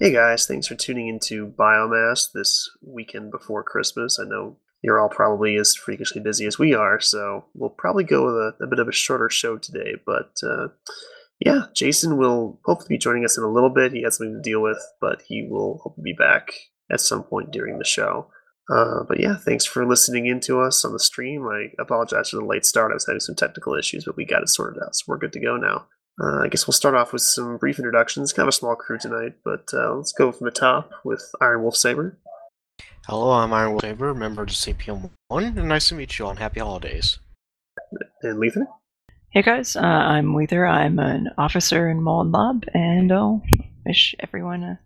Hey guys, thanks for tuning into Biomass this weekend before Christmas. I know you're all probably as freakishly busy as we are, so we'll probably go with a, a bit of a shorter show today. But uh, yeah, Jason will hopefully be joining us in a little bit. He has something to deal with, but he will hopefully be back at some point during the show. Uh, but yeah, thanks for listening in to us on the stream. I apologize for the late start. I was having some technical issues, but we got it sorted out, so we're good to go now. Uh, I guess we'll start off with some brief introductions. Kind of a small crew tonight, but uh, let's go from the top with Iron Wolf Saber. Hello, I'm Iron Wolf Saber, member of CPM One, and nice to meet you all. And happy holidays. And Lether. Hey guys, uh, I'm Lether. I'm an officer in Mold Lab, and I'll wish everyone a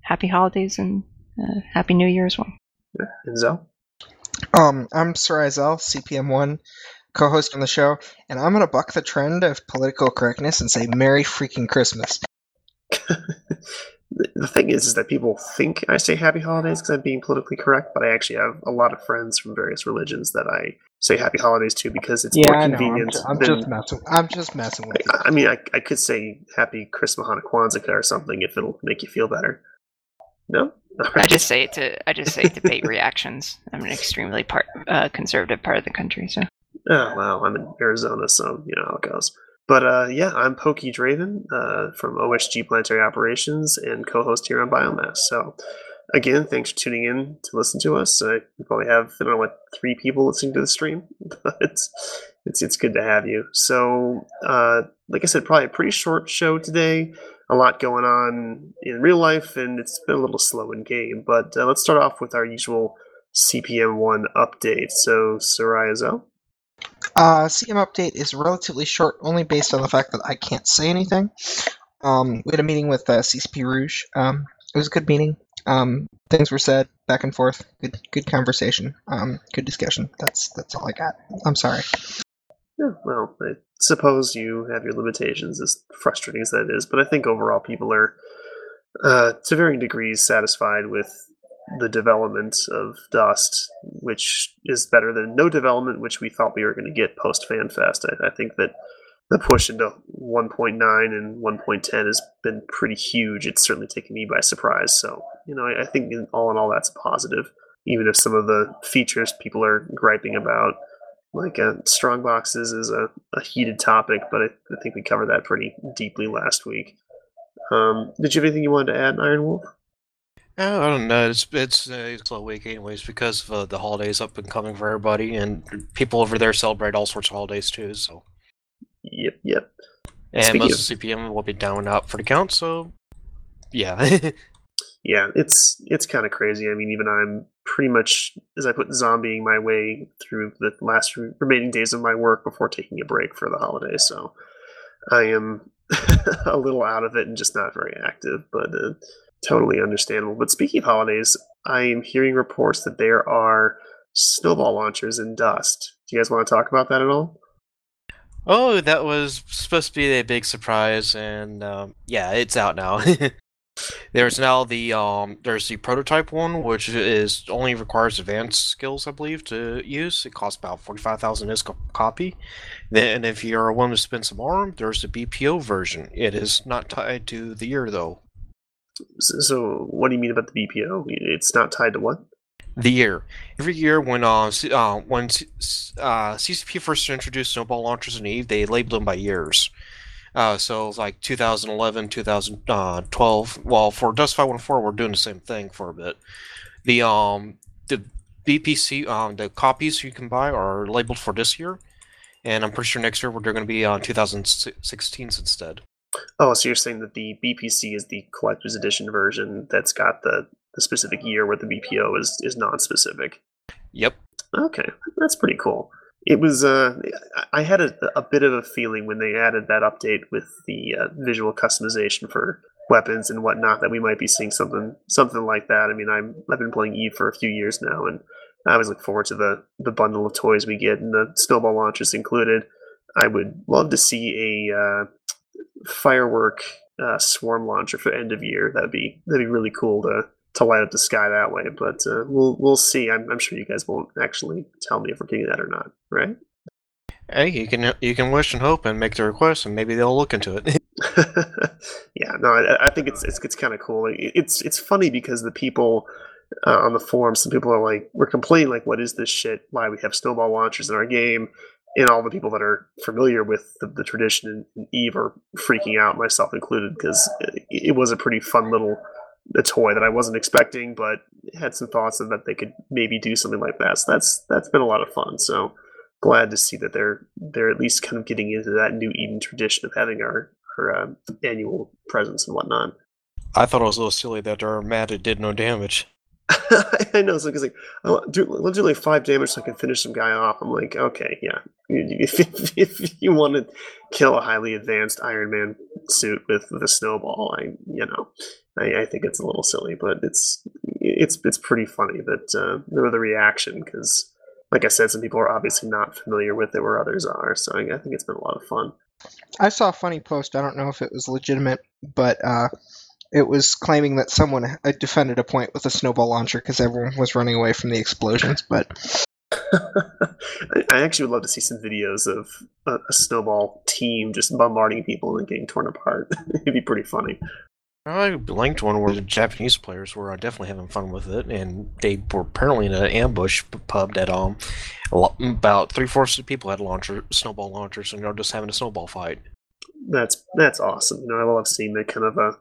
happy holidays and uh, happy New Year as well. Yeah. And Zell. Um, I'm Sir Zell, CPM One, co-host on the show, and I'm gonna buck the trend of political correctness and say Merry freaking Christmas. the thing is, is that people think I say Happy Holidays because I'm being politically correct, but I actually have a lot of friends from various religions that I say Happy Holidays to because it's yeah, more I. I'm, convenient. I'm than- just messing. I'm just messing with you. I mean, I, I could say Happy Christmas Hanukkah or something if it'll make you feel better. No, All I just say it to I just say debate reactions. I'm an extremely part uh, conservative part of the country, so Oh well, I'm in Arizona, so you know how it goes. But uh, yeah, I'm Pokey Draven uh, from OSG Planetary Operations and co-host here on Biomass. So again, thanks for tuning in to listen to us. Uh, we probably have I don't know what three people listening to the stream, but it's it's it's good to have you. So uh, like I said, probably a pretty short show today. A lot going on in real life, and it's been a little slow in game. But uh, let's start off with our usual CPM one update. So Soraya. Uh, CM update is relatively short, only based on the fact that I can't say anything. Um, we had a meeting with uh, CCP Rouge. Um, it was a good meeting. Um, things were said back and forth. Good, good conversation. Um, good discussion. That's that's all I got. I'm sorry. Yeah, well, I suppose you have your limitations, as frustrating as that is, but I think overall people are, uh, to varying degrees, satisfied with the development of Dust, which is better than no development, which we thought we were going to get post FanFest. I, I think that the push into 1.9 and 1.10 has been pretty huge. It's certainly taken me by surprise. So, you know, I, I think in all in all, that's a positive, even if some of the features people are griping about like uh, strong boxes is a, a heated topic, but I, I think we covered that pretty deeply last week. Um, did you have anything you wanted to add, Iron Wolf? Uh, I don't know. It's it's a slow week, anyways, because of uh, the holidays up and coming for everybody, and people over there celebrate all sorts of holidays too. So, Yep, yep. and Speaking most of CPM will be down and out for the count. So, yeah. Yeah, it's it's kind of crazy. I mean, even I'm pretty much as I put zombieing my way through the last remaining days of my work before taking a break for the holidays. So I am a little out of it and just not very active, but uh, totally understandable. But speaking of holidays, I am hearing reports that there are snowball launchers in Dust. Do you guys want to talk about that at all? oh, that was supposed to be a big surprise, and um, yeah, it's out now. There's now the um, there's the prototype one, which is only requires advanced skills, I believe, to use. It costs about forty five thousand is a copy. Then, if you're willing to spend some more, there's the BPO version. It is not tied to the year though. So, what do you mean about the BPO? It's not tied to what? The year. Every year, when uh, C- uh when uh, CCP first introduced snowball launchers in Eve, they labeled them by years. Uh, so like 2011, 2012. Well, for Dust 514, we're doing the same thing for a bit. The um the BPC um the copies you can buy are labeled for this year, and I'm pretty sure next year we're going to be on 2016s instead. Oh, so you're saying that the BPC is the collector's edition version that's got the, the specific year where the BPO is, is non-specific. Yep. Okay, that's pretty cool. It was uh, I- had a, a bit of a feeling when they added that update with the uh, visual customization for weapons and whatnot that we might be seeing something something like that. I mean, I'm I've been playing Eve for a few years now, and I always look forward to the the bundle of toys we get, and the snowball launchers included. I would love to see a uh, firework uh, swarm launcher for end of year. That'd be that'd be really cool to to light up the sky that way. But uh, we'll we'll see. I'm, I'm sure you guys won't actually tell me if we're getting that or not, right? Hey, you can you can wish and hope and make the request, and maybe they'll look into it. yeah, no, I, I think it's it's, it's kind of cool. It- It's it's funny because the people uh, on the forums, some people are like, we're complaining like, what is this shit? Why we have snowball launchers in our game? And all the people that are familiar with the, the tradition in, Eve are freaking out, myself included, because it, it was a pretty fun little a toy that I wasn't expecting, but had some thoughts of that they could maybe do something like that. So that's that's been a lot of fun. So glad to see that they're they're at least kind of getting into that new Eden tradition of having our our uh, annual presents and whatnot. I thought it was a little silly that our mat did no damage. I know, so it's like, oh, do, let's do like five damage so I can finish some guy off. I'm like, okay, yeah. If, if, if you want to kill a highly advanced Iron Man suit with, a snowball, I, you know, I, I think it's a little silly, but it's it's it's pretty funny that uh, the, the reaction because, like I said, some people are obviously not familiar with it where others are. So I, I think it's been a lot of fun. I saw a funny post. I don't know if it was legitimate, but uh, it was claiming that someone uh, defended a point with a snowball launcher because everyone was running away from the explosions. But I I actually would love to see some videos of a, a snowball team just bombarding people and then getting torn apart. It'd be pretty funny. I linked one where the Japanese players were uh, definitely having fun with it, and they were apparently in an ambush p- pub that um about three fourths of the people had launcher snowball launchers, and they're just having a snowball fight. That's that's awesome. You know, I love seeing that kind of a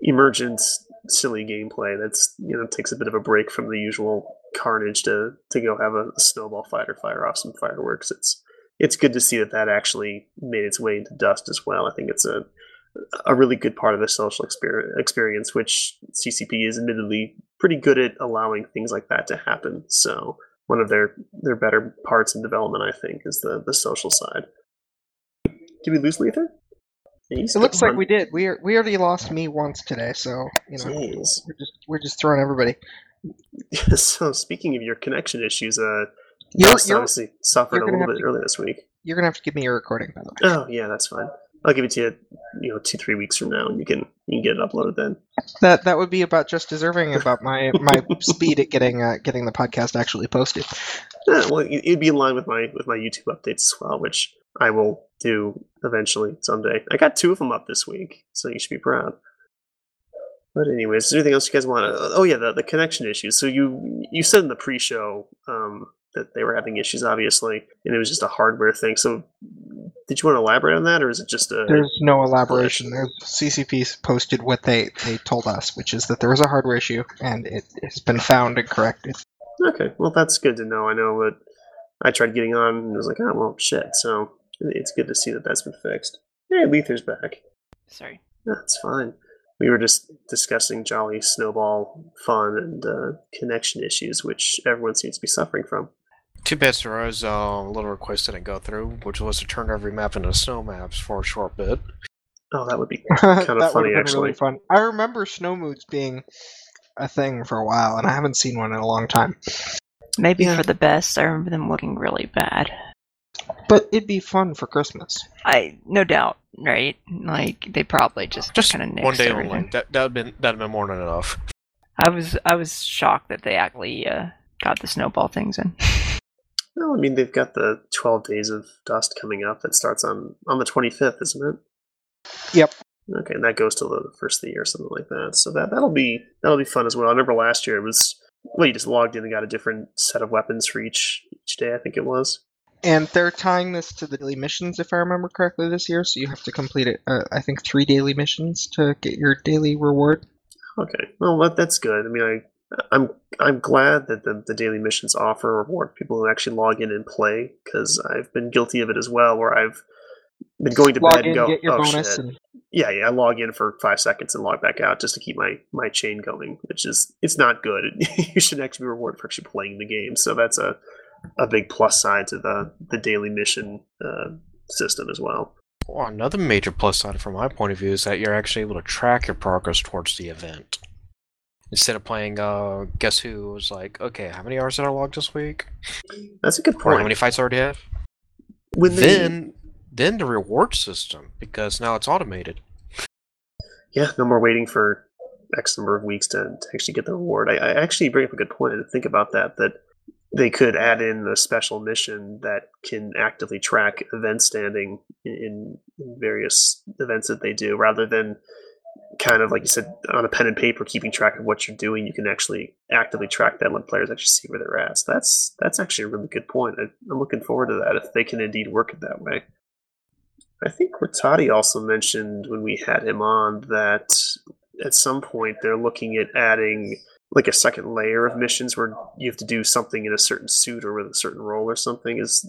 emergent, silly gameplay. That's you know takes a bit of a break from the usual carnage to to go have a, snowball fight or fire off some fireworks. It's it's good to see that that actually made its way into Dust as well. I think it's a a really good part of the social exper- experience, which CCP is admittedly pretty good at allowing things like that to happen. So one of their their better parts in development, I think, is the the social side. Did we lose Lether? He's it looks like we did. We are, we already lost me once today, so you know Jeez. we're just we're just throwing everybody. so speaking of your connection issues, uh, You're, you're, obviously suffered a little bit to- earlier this week. you're gonna have to give me your recording by the way. Oh yeah, that's fine. I'll give it to you, you know, two three weeks from now, and you can you can get it uploaded then. That that would be about just deserving about my my speed at getting uh, getting the podcast actually posted. Yeah, well, it'd be in line with my with my YouTube updates as well, which I will do eventually someday. I got two of them up this week, so you should be proud. But anyways, is there anything else you guys want to? Oh yeah, the, the connection issues. So you you said in the pre-show um, that they were having issues, obviously, and it was just a hardware thing. So did you want to elaborate on that, or is it just a? There's no elaboration. There's CCP posted what they they told us, which is that there was a hardware issue and it has been found and corrected. Okay, well that's good to know. I know that I tried getting on and it was like, oh well, shit. So it's good to see that that's been fixed. Hey, Lether's back. Sorry. That's fine. We were just discussing jolly snowball fun and uh, connection issues, which everyone seems to be suffering from. Too bad there was uh, a little request didn't go through, which was to turn every map into snow maps for a short bit. Oh, that would be kind of funny, would have been actually. really fun. I remember snow moods being a thing for a while, and I haven't seen one in a long time. Maybe Yeah. for the best. I remember them looking really bad. But it'd be fun for Christmas. I no doubt, right? Like they probably just Just kind of one day only. That that'd been that'd been more than enough. I was I was shocked that they actually uh, got the snowball things in. Well, I mean, they've got the 12 days of dust coming up that starts on on the 25th, isn't it? Yep. Okay, and that goes till the first of the year, something like that. So that that'll be that'll be fun as well. I remember last year it was well, you just logged in and got a different set of weapons for each each day. I think it was. And they're tying this to the daily missions, if I remember correctly, this year. So you have to complete it. Uh, I think three daily missions to get your daily reward. Okay, well that, that's good. I mean, I I'm I'm glad that the, the daily missions offer a reward for people who actually log in and play because I've been guilty of it as well, where I've been going to Log bed in, and go, get your oh bonus, shit. and yeah, yeah, I log in for five seconds and log back out just to keep my my chain going, which is it's not good. you should actually be rewarded for actually playing the game. So that's a a big plus side to the the daily mission uh, system as well. Well, another major plus side from my point of view is that you're actually able to track your progress towards the event. Instead of playing uh guess who it was like, okay, how many hours did I log this week? That's a good Or point. how many fights I already have? when they, Then then the reward system, because now it's automated. yeah, no more waiting for X number of weeks to, to actually get the reward. I, I actually bring up a good point. Didn't think about that. That they could add in a special mission that can actively track event standing in, in various events that they do, rather than kind of like you said on a pen and paper keeping track of what you're doing. You can actually actively track that let players actually see where they're at. So that's that's actually a really good point. I, am looking forward to that if they can indeed work it that way. I think Rattati also mentioned when we had him on that at some point they're looking at adding like a second layer of missions where you have to do something in a certain suit or with a certain role or something is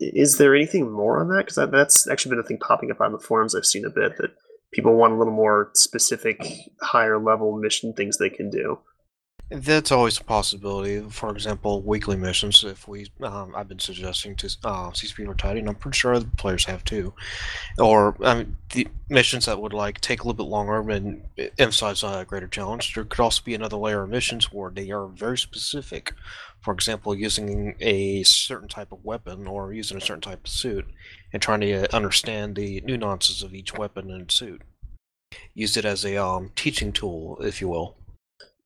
is there anything more on that because that, that's actually been a thing popping up on the forums i've seen a bit that people want a little more specific, higher level mission things they can do. That's always a possibility. For example, weekly missions. If we, um, I've been suggesting to uh, CCP Rattati, and I'm pretty sure other players have too. Or I mean, the missions that would like take a little bit longer and emphasize a greater challenge. There could also be another layer of missions where they are very specific. For example, using a certain type of weapon or using a certain type of suit, and trying to understand the nuances of each weapon and suit. Use it as a um, teaching tool, if you will.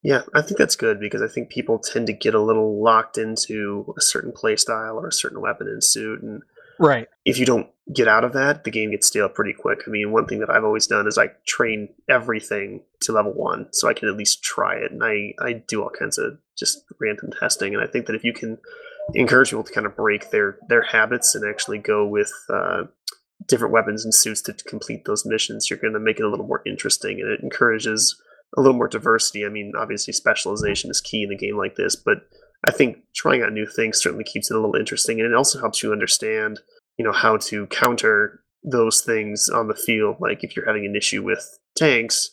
Yeah, I think that's good because I think people tend to get a little locked into a certain playstyle or a certain weapon and suit, and right. If you don't get out of that, the game gets stale pretty quick. I mean, one thing that I've always done is I train everything to level one, so I can at least try it, and I I do all kinds of just random testing, and I think that if you can encourage people to kind of break their their habits and actually go with uh, different weapons and suits to complete those missions, you're going to make it a little more interesting, and it encourages a little more diversity. I mean, obviously, specialization is key in a game like this, but I think trying out new things certainly keeps it a little interesting, and it also helps you understand, you know, how to counter those things on the field. Like if you're having an issue with tanks,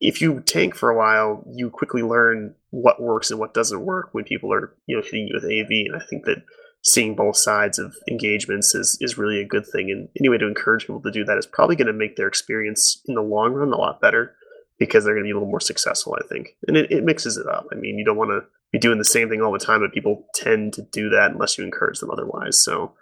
if you tank for a while, you quickly learn what works and what doesn't work when people are, you know, hitting you with AV. And I think that seeing both sides of engagements is is really a good thing. And any way to encourage people to do that is probably going to make their experience in the long run a lot better because they're going to be a little more successful, I think. And it, it mixes it up. I mean, you don't want to be doing the same thing all the time, but people tend to do that unless you encourage them otherwise. So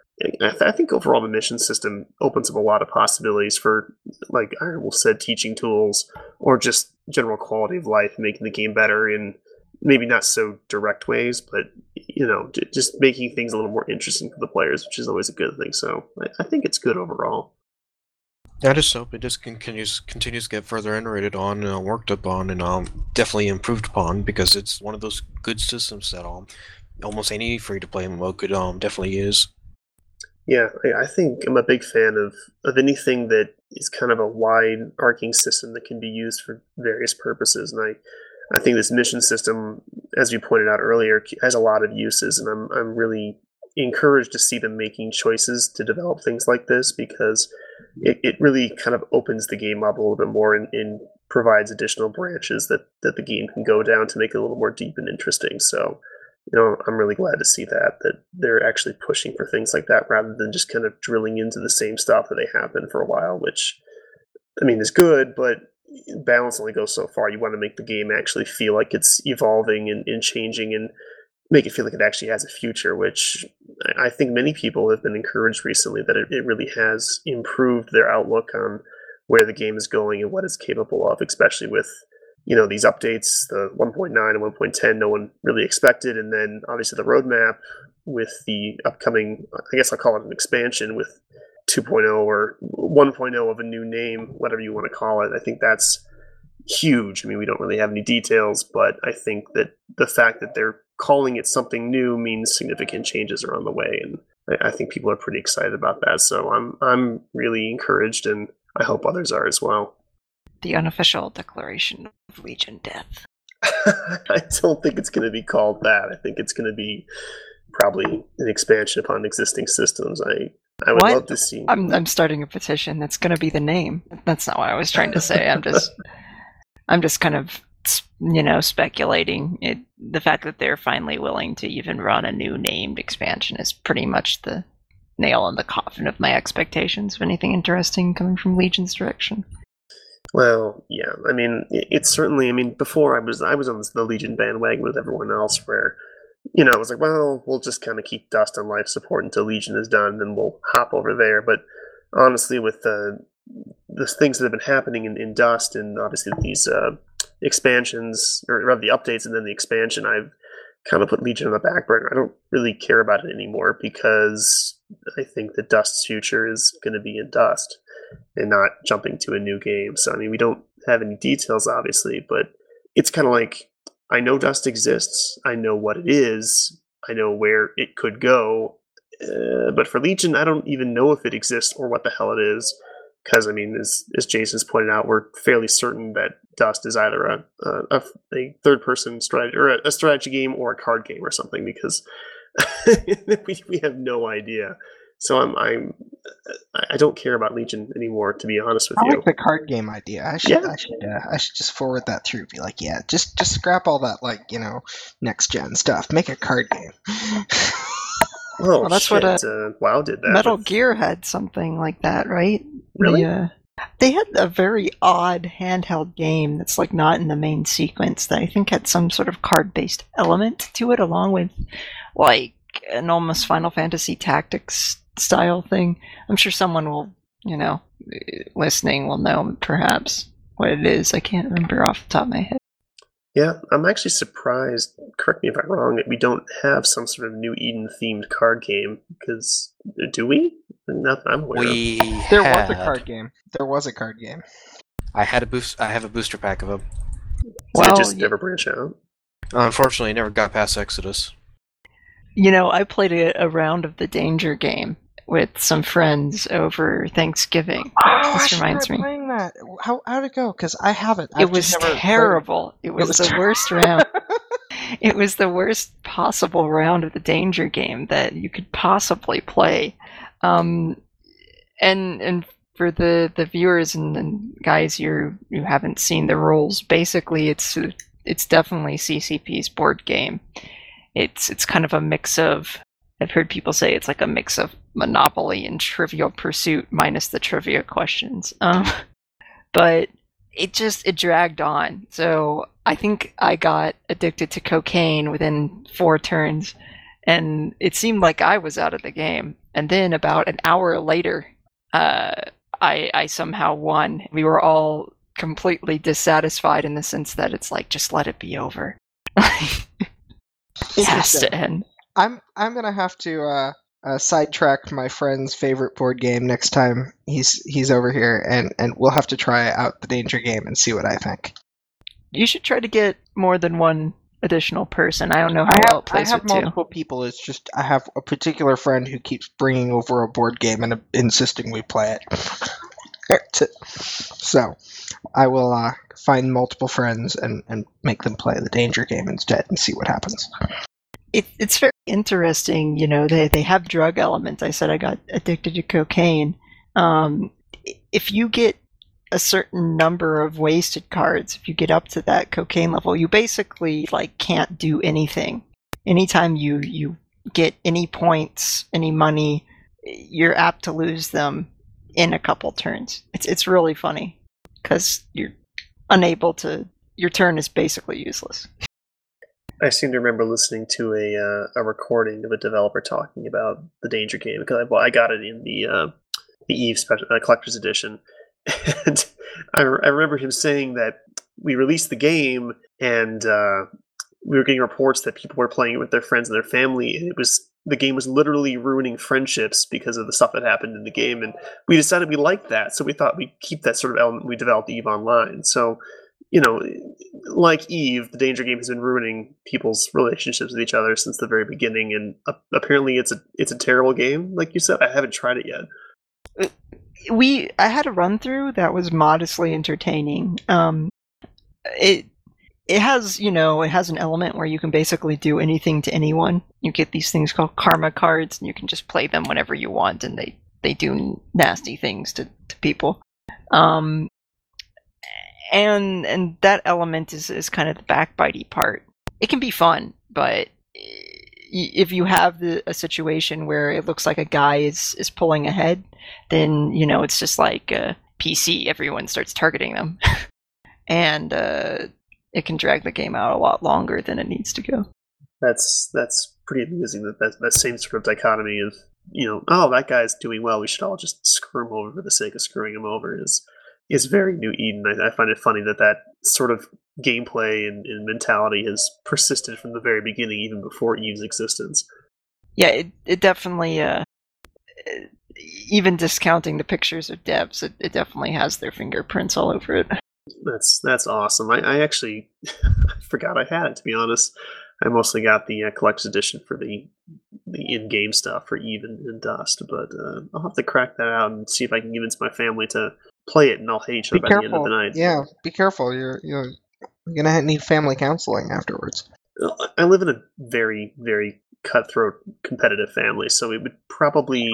I, th- I think overall the mission system opens up a lot of possibilities for, like I will said, teaching tools or just general quality of life, making the game better in maybe not so direct ways, but you know, just making things a little more interesting for the players, which is always a good thing. So I, I think it's good overall. I just hope it just continues continues to get further iterated on, and uh, worked upon, and um, definitely improved upon because it's one of those good systems that um almost any free to play MMO could um definitely use. Yeah, I, I think I'm a big fan of of anything that is kind of a wide arcing system that can be used for various purposes, and I I think this mission system, as you pointed out earlier, has a lot of uses, and I'm I'm really encouraged to see them making choices to develop things like this because it, it really kind of opens the game up a little bit more and, and provides additional branches that, that the game can go down to make it a little more deep and interesting. So, you know, I'm really glad to see that that they're actually pushing for things like that rather than just kind of drilling into the same stuff that they have been for a while, which I mean is good, but balance only goes so far. You want to make the game actually feel like it's evolving and, and changing and make it feel like it actually has a future, which I think many people have been encouraged recently that it, it really has improved their outlook on where the game is going and what it's capable of, especially with you know these updates, the 1.9 and 1.10, no one really expected, and then obviously the roadmap with the upcoming, I guess I'll call it an expansion with 2.0 or 1.0 of a new name, whatever you want to call it. I think that's huge. I mean, we don't really have any details, but I think that the fact that they're calling it something new means significant changes are on the way, and I, I think people are pretty excited about that. So I'm I'm really encouraged, and I hope others are as well. The unofficial declaration of Legion death. I don't think it's going to be called that. I think it's going to be probably an expansion upon existing systems. I I would what? love to see. I'm I'm starting a petition. That's going to be the name. That's not what I was trying to say. I'm just I'm just kind of you know speculating. It the fact that they're finally willing to even run a new named expansion is pretty much the nail in the coffin of my expectations of anything interesting coming from Legion's direction. Well, yeah. I mean, it's certainly. I mean, before I was I was on the Legion bandwagon with everyone else, where you know, I was like, well, we'll just kind of keep Dust on life support until Legion is done, then we'll hop over there. But honestly, with the the things that have been happening in, in Dust, and obviously these uh, expansions, or rather the updates, and then the expansion, I've kind of put Legion on the back burner. I don't really care about it anymore because I think that Dust's future is going to be in Dust and not jumping to a new game. So I mean, we don't have any details, obviously, but it's kind of like I know Dust exists. I know what it is. I know where it could go. Uh, but for Legion, I don't even know if it exists or what the hell it is. Because I mean, as as Jason's pointed out, we're fairly certain that Dust is either a a, a third person strategy or a, a, strategy game or a card game or something. Because we we have no idea. So I'm I'm I don't care about Legion anymore, to be honest with I you. like the card game idea. I should Yeah. I should uh, I should just forward that through. Be like, yeah, just just scrap all that like you know next gen stuff. Make a card game. Oh, Well, that's what, shit, uh, WoW did that. Metal with- Gear had something like that, right? Really? They, uh, they had a very odd handheld game that's like not in the main sequence that I think had some sort of card-based element to it, along with like an almost Final Fantasy Tactics style thing. I'm sure someone will, you know, listening will know perhaps what it is. I can't remember off the top of my head. Yeah, I'm actually surprised. Correct me if I'm wrong. That we don't have some sort of New Eden themed card game because uh, do we? Not I'm aware. of. We There was a card game. There was a card game. I had a boost. I have a booster pack of them. Did Well, it just y- never branch out? Unfortunately, I never got past Exodus. You know, I played a, a round of the Danger game with some friends over Thanksgiving. Oh, This reminds me. playing that. How how'd it go? Because I haven't. it was just never played- terrible. It was, was the ter- worst round. it was the worst possible round of the danger game that you could possibly play. Um, and and for the, the viewers and, and guys you you haven't seen the rules, basically it's it's definitely CCP's board game. It's it's kind of a mix of I've heard people say it's like a mix of Monopoly and Trivial Pursuit minus the trivia questions. Um, but it just it dragged on. So I think I got addicted to cocaine within four turns, and it seemed like I was out of the game. And then about an hour later, uh, I I somehow won. We were all completely dissatisfied in the sense that it's like just let it be over. it has to end. I'm I'm gonna have to uh, uh, sidetrack my friend's favorite board game next time he's he's over here, and and we'll have to try out the Danger game and see what I think. You should try to get more than one additional person. I don't know how I well have, it I plays have with two. multiple people. It's just I have a particular friend who keeps bringing over a board game and uh, insisting we play it. so I will uh, find multiple friends and, and make them play the Danger game instead and see what happens. It, it's very interesting. You know, they they have drug elements. I said I got addicted to cocaine. Um, if you get a certain number of wasted cards, if you get up to that cocaine level, you basically like can't do anything. Anytime you you get any points, any money, you're apt to lose them in a couple turns. It's it's really funny because you're unable to. Your turn is basically useless. I seem to remember listening to a uh, a recording of a developer talking about the Danger game because I, well, I got it in the uh, the Eve special uh, collector's edition, and I, re- I remember him saying that we released the game and uh, we were getting reports that people were playing it with their friends and their family, and it was the game was literally ruining friendships because of the stuff that happened in the game, and we decided we liked that, so we thought we'd keep that sort of element. We developed Eve Online, so you know, like Eve, the Danger Game has been ruining people's relationships with each other since the very beginning, and uh, apparently it's a it's a terrible game. Like you said, I haven't tried it yet. we I had a run through that was modestly entertaining. Um, it it has you know it has an element where you can basically do anything to anyone. You get these things called karma cards, and you can just play them whenever you want, and they they do nasty things to to people. Um, and and that element is is kind of the backbitey part. It can be fun, but if you have the, a situation where it looks like a guy is is pulling ahead, then you know it's just like uh, PC. Everyone starts targeting them, and uh, it can drag the game out a lot longer than it needs to go. That's that's pretty amusing. That that, that same sort of dichotomy of you know, oh that guy's doing well, we should all just screw him over for the sake of screwing him over is is very New Eden. I, I find it funny that that sort of gameplay and, and mentality has persisted from the very beginning, even before Eve's existence. Yeah, it it definitely uh, even discounting the pictures of devs, it, it definitely has their fingerprints all over it. That's that's awesome. I, I actually forgot I had it to be honest. I mostly got the uh, collector's edition for the the in-game stuff for Eve and, and Dust, but uh, I'll have to crack that out and see if I can convince my family to play it, and I'll hate each Be other by the end of the night. Yeah, be careful. You're you're you're gonna need family counseling afterwards. I live in a very very cutthroat competitive family, so it would probably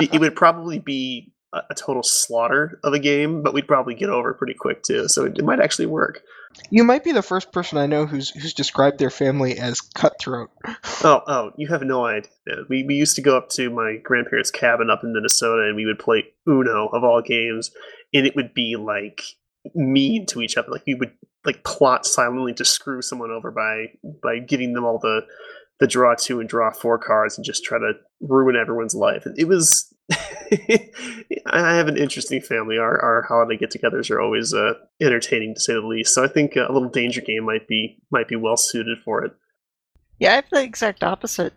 it it would probably be a, a total slaughter of a game, but we'd probably get over pretty quick too. So it, it might actually work. you might be the first person I know who's who's described their family as cutthroat. Oh, oh, you have no idea. We, we used to go up to my grandparents' cabin up in Minnesota and we would play Uno of all games, and it would be like mean to each other. Like we would like plot silently to screw someone over by by giving them all the the draw two and draw four cards and just try to ruin everyone's life. It was I have an interesting family. Our our holiday get-togethers are always uh, entertaining to say the least. So I think a little danger game might be might be well suited for it. Yeah, I have the exact opposite.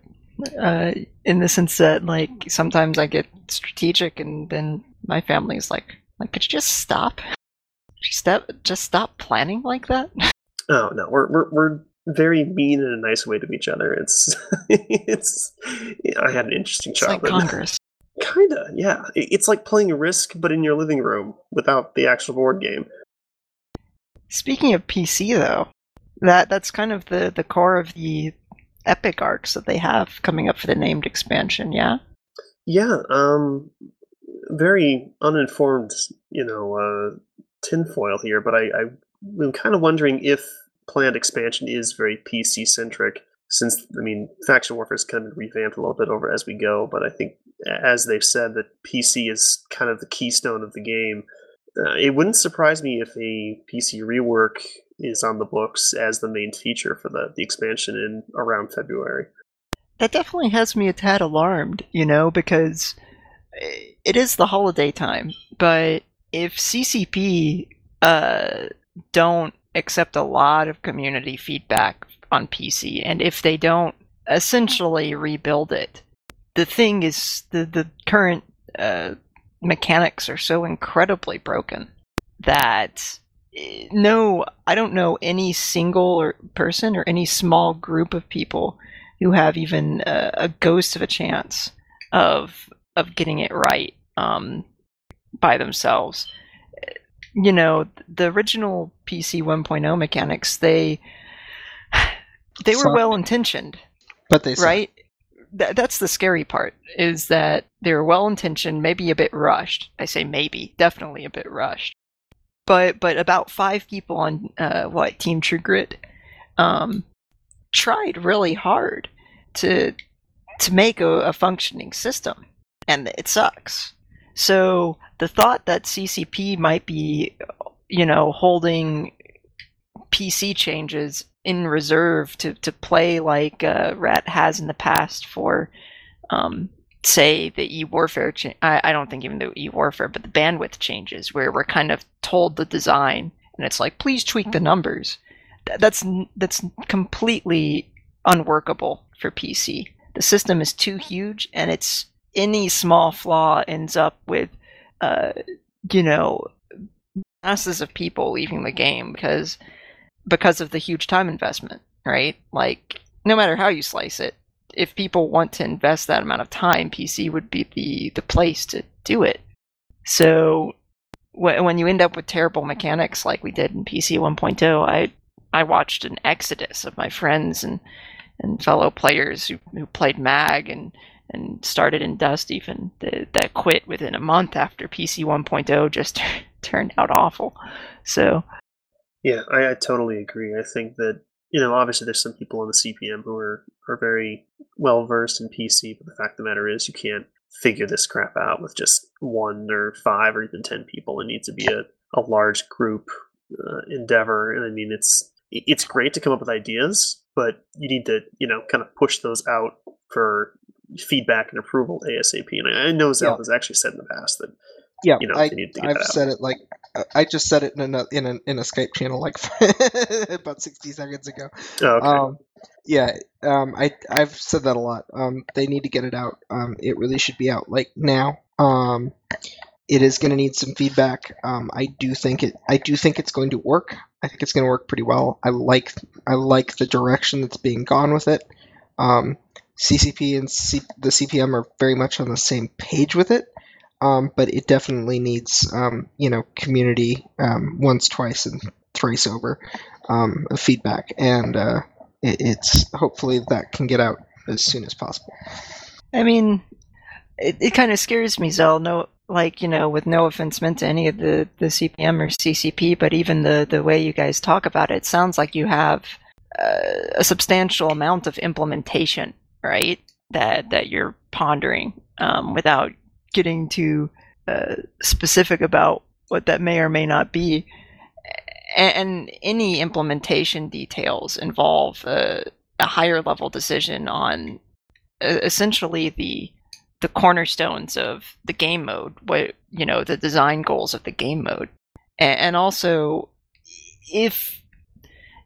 Uh, in the sense that, like, sometimes I get strategic, and then my family is like, "Like, could you just stop? Just stop, just stop planning like that." Oh no, we're we're we're very mean in a nice way to each other. It's it's. I had an interesting It's like childhood. Congress. Kinda, yeah. It's like playing Risk, but in your living room without the actual board game. Speaking of PC, though, that that's kind of the the core of the epic arcs that they have coming up for the named expansion. Yeah. Yeah, um, very uninformed, you know, uh, tinfoil here, but I, I am kind of wondering if planned expansion is very PC centric. Since I mean, faction warfare has kind of revamped a little bit over as we go, but I think as they've said that PC is kind of the keystone of the game. Uh, it wouldn't surprise me if a PC rework is on the books as the main feature for the, the expansion in around February. That definitely has me a tad alarmed, you know, because it is the holiday time. But if CCP uh, don't accept a lot of community feedback on PC, and if they don't essentially rebuild it, the thing is the the current uh, mechanics are so incredibly broken that eh, no, I don't know any single or person or any small group of people who have even a, a ghost of a chance of of getting it right um, by themselves. You know, the original PC 1.0 mechanics they they were well intentioned, But they right? Th- that's the scary part is that they're well intentioned, maybe a bit rushed. I say maybe, definitely a bit rushed. But but about five people on uh, what Team True Grit um, tried really hard to to make a, a functioning system, and it sucks. So the thought that CCP might be, you know, holding PC changes in reserve to, to play like uh, Rat has in the past for, um, say, the e warfare. Cha- I, I don't think even the e warfare, but the bandwidth changes where we're kind of told the design and it's like, please tweak the numbers. Th- That's that's completely unworkable for PC. The system is too huge, and it's any small flaw ends up with, uh, you know, masses of people leaving the game because because of the huge time investment, right? Like, no matter how you slice it, if people want to invest that amount of time, PC would be the, the place to do it. So, wh- when you end up with terrible mechanics like we did in PC 1.0, I I watched an exodus of my friends and, and fellow players who, who played Mag and, and started in Dust even that, that quit within a month after PC 1.0 just turned out awful. So, Yeah, I, I totally agree. I think that you know, obviously, there's some people on the CPM who are are very well versed in PC, but the fact of the matter is, you can't figure this crap out with just one or five or even ten people. It needs to be a, a large group uh, endeavor, and I mean, it's it's great to come up with ideas, but you need to you know kind of push those out for feedback and approval ASAP. And I, I know Zelda's actually said in the past that Yeah, you know, I, they need to get I've that out. said it like I just said it in a in a in a Skype channel like about sixty seconds ago. Oh, okay. Um, yeah, um, I I've said that a lot. Um, they need to get it out. Um, it really should be out like now. Um, it is going to need some feedback. Um, I do think it. I do think it's going to work. I think it's going to work pretty well. I like I like the direction that's being gone with it. Um, CCP and C- the CPM are very much on the same page with it, um, but it definitely needs um, you know community um, once, twice, and thrice over um, feedback, and uh, it, it's hopefully that can get out as soon as possible. I mean, it, it kind of scares me, Zell. No, like you know, with no offense meant to any of the the CPM or CCP, but even the the way you guys talk about it, it sounds like you have uh, a substantial amount of implementation, right? That that you're pondering um, without getting too uh, specific about what that may or may not be. And, any implementation details involve a, a higher level decision on essentially the the cornerstones of the game mode, what you know, the design goals of the game mode, and also if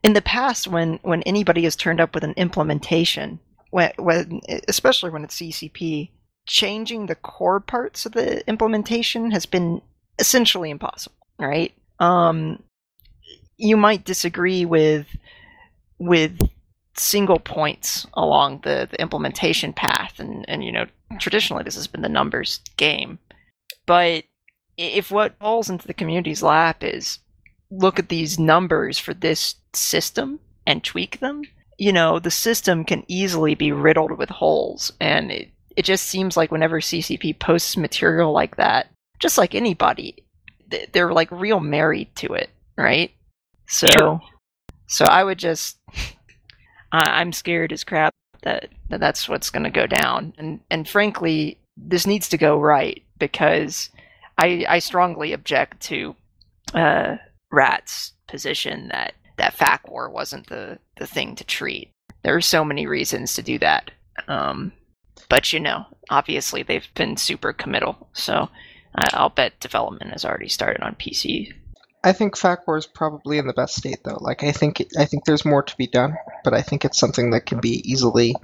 in the past when when anybody has turned up with an implementation, when, when especially when it's CCP, changing the core parts of the implementation has been essentially impossible, right? Um, you might disagree with with single points along the, the implementation path and, and you know traditionally this has been the numbers game but if what falls into the community's lap is look at these numbers for this system and tweak them you know the system can easily be riddled with holes and it, it just seems like whenever ccp posts material like that just like anybody they're like real married to it right so Sure. so i would just I- I'm scared as crap that, that that's what's going to go down. And and frankly, this needs to go right because I I strongly object to uh, Rat's position that that FAC war wasn't the the thing to treat. There are so many reasons to do that. Um, but you know, obviously they've been super committal. So I'll bet development has already started on PC. I think FACWAR is probably in the best state though. Like I think I think there's more to be done, but I think it's something that can be easily.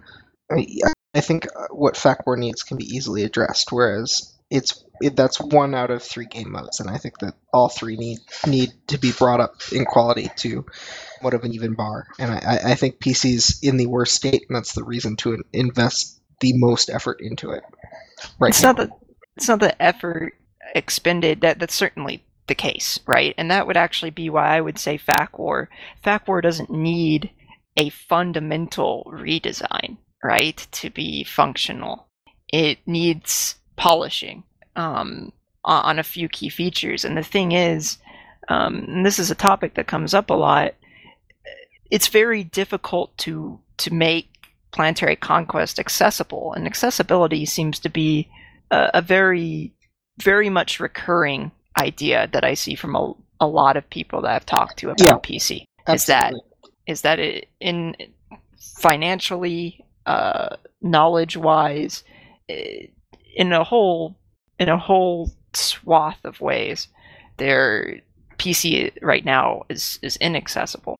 I think what FACWAR needs can be easily addressed, whereas it's it, that's one out of three game modes, and I think that all three need need to be brought up in quality to what of an even bar. And I, I- think PC's in the worst state, and that's the reason to invest the most effort into it. Right it's now. not the it's not the effort expended that that's certainly the case right and that would actually be why i would say fac war fac war doesn't need a fundamental redesign right to be functional it needs polishing um, on a few key features and the thing is um, and this is a topic that comes up a lot it's very difficult to to make planetary conquest accessible and accessibility seems to be a, a very very much recurring idea that I see from a, a lot of people that I've talked to about Yeah. PC is that Absolutely. is that it in financially uh, knowledge wise in a whole in a whole swath of ways their PC right now is is inaccessible.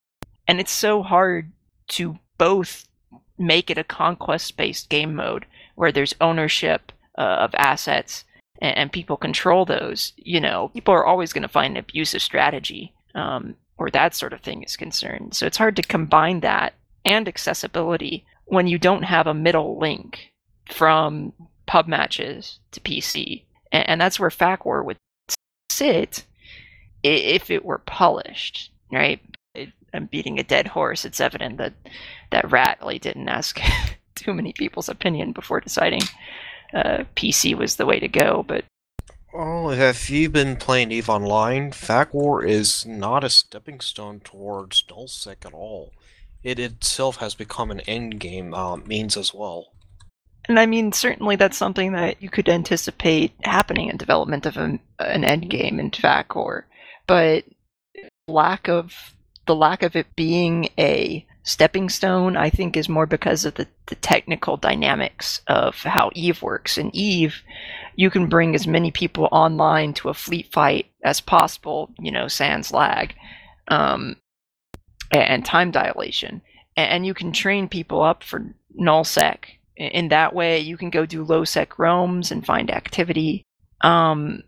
And it's so hard to both make it a conquest based game mode where there's ownership uh, of assets and, and people control those you know people are always going to find an abusive strategy um, where that sort of thing is concerned. So it's hard to combine that and accessibility when you don't have a middle link from pub matches to pc and, and that's where FACWAR would sit if it were polished right it, i'm beating a dead horse it's evident that that Ratley didn't ask too many people's opinion before deciding uh, PC was the way to go. But Well, if you've been playing EVE Online, FAC War is not a stepping stone towards nullsec at all. It itself has become an endgame uh, means as well. And I mean, certainly that's something that you could anticipate happening in development of an, an end game in FACWAR. But lack of the lack of it being a stepping stone, I think, is more because of the, the technical dynamics of how Eve works. In Eve, you can bring as many people online to a fleet fight as possible, you know, sans lag, um, and time dilation. And you can train people up for nullsec. In that way, you can go do low sec roams and find activity. Um,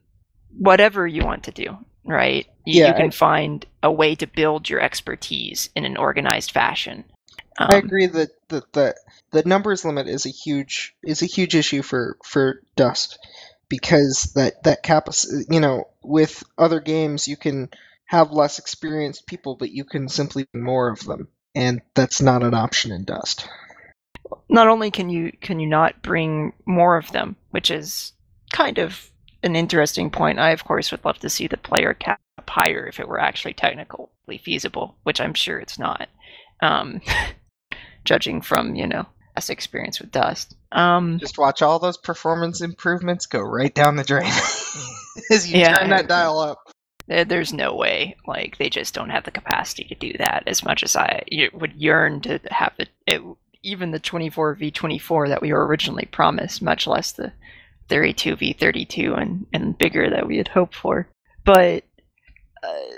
whatever you want to do, right? You, Yeah, you can I- find a way to build your expertise in an organized fashion. I Um, agree that the, the the numbers limit is a huge is a huge issue for for Dust because that that cap you know with other games you can have less experienced people but you can simply more of them and that's not an option in Dust. Not only can you can you not bring more of them, which is kind of an interesting point. I of course would love to see the player cap higher if it were actually technically feasible, which I'm sure it's not. Um, judging from you know past experience with Dust. Um, Just watch all those performance improvements go right down the drain as you Yeah, turn that dial up. there's no way like they just don't have the capacity to do that as much as i would yearn to have it, it even the 24 v 24 that we were originally promised much less the 32 v 32 and and bigger that we had hoped for. But uh,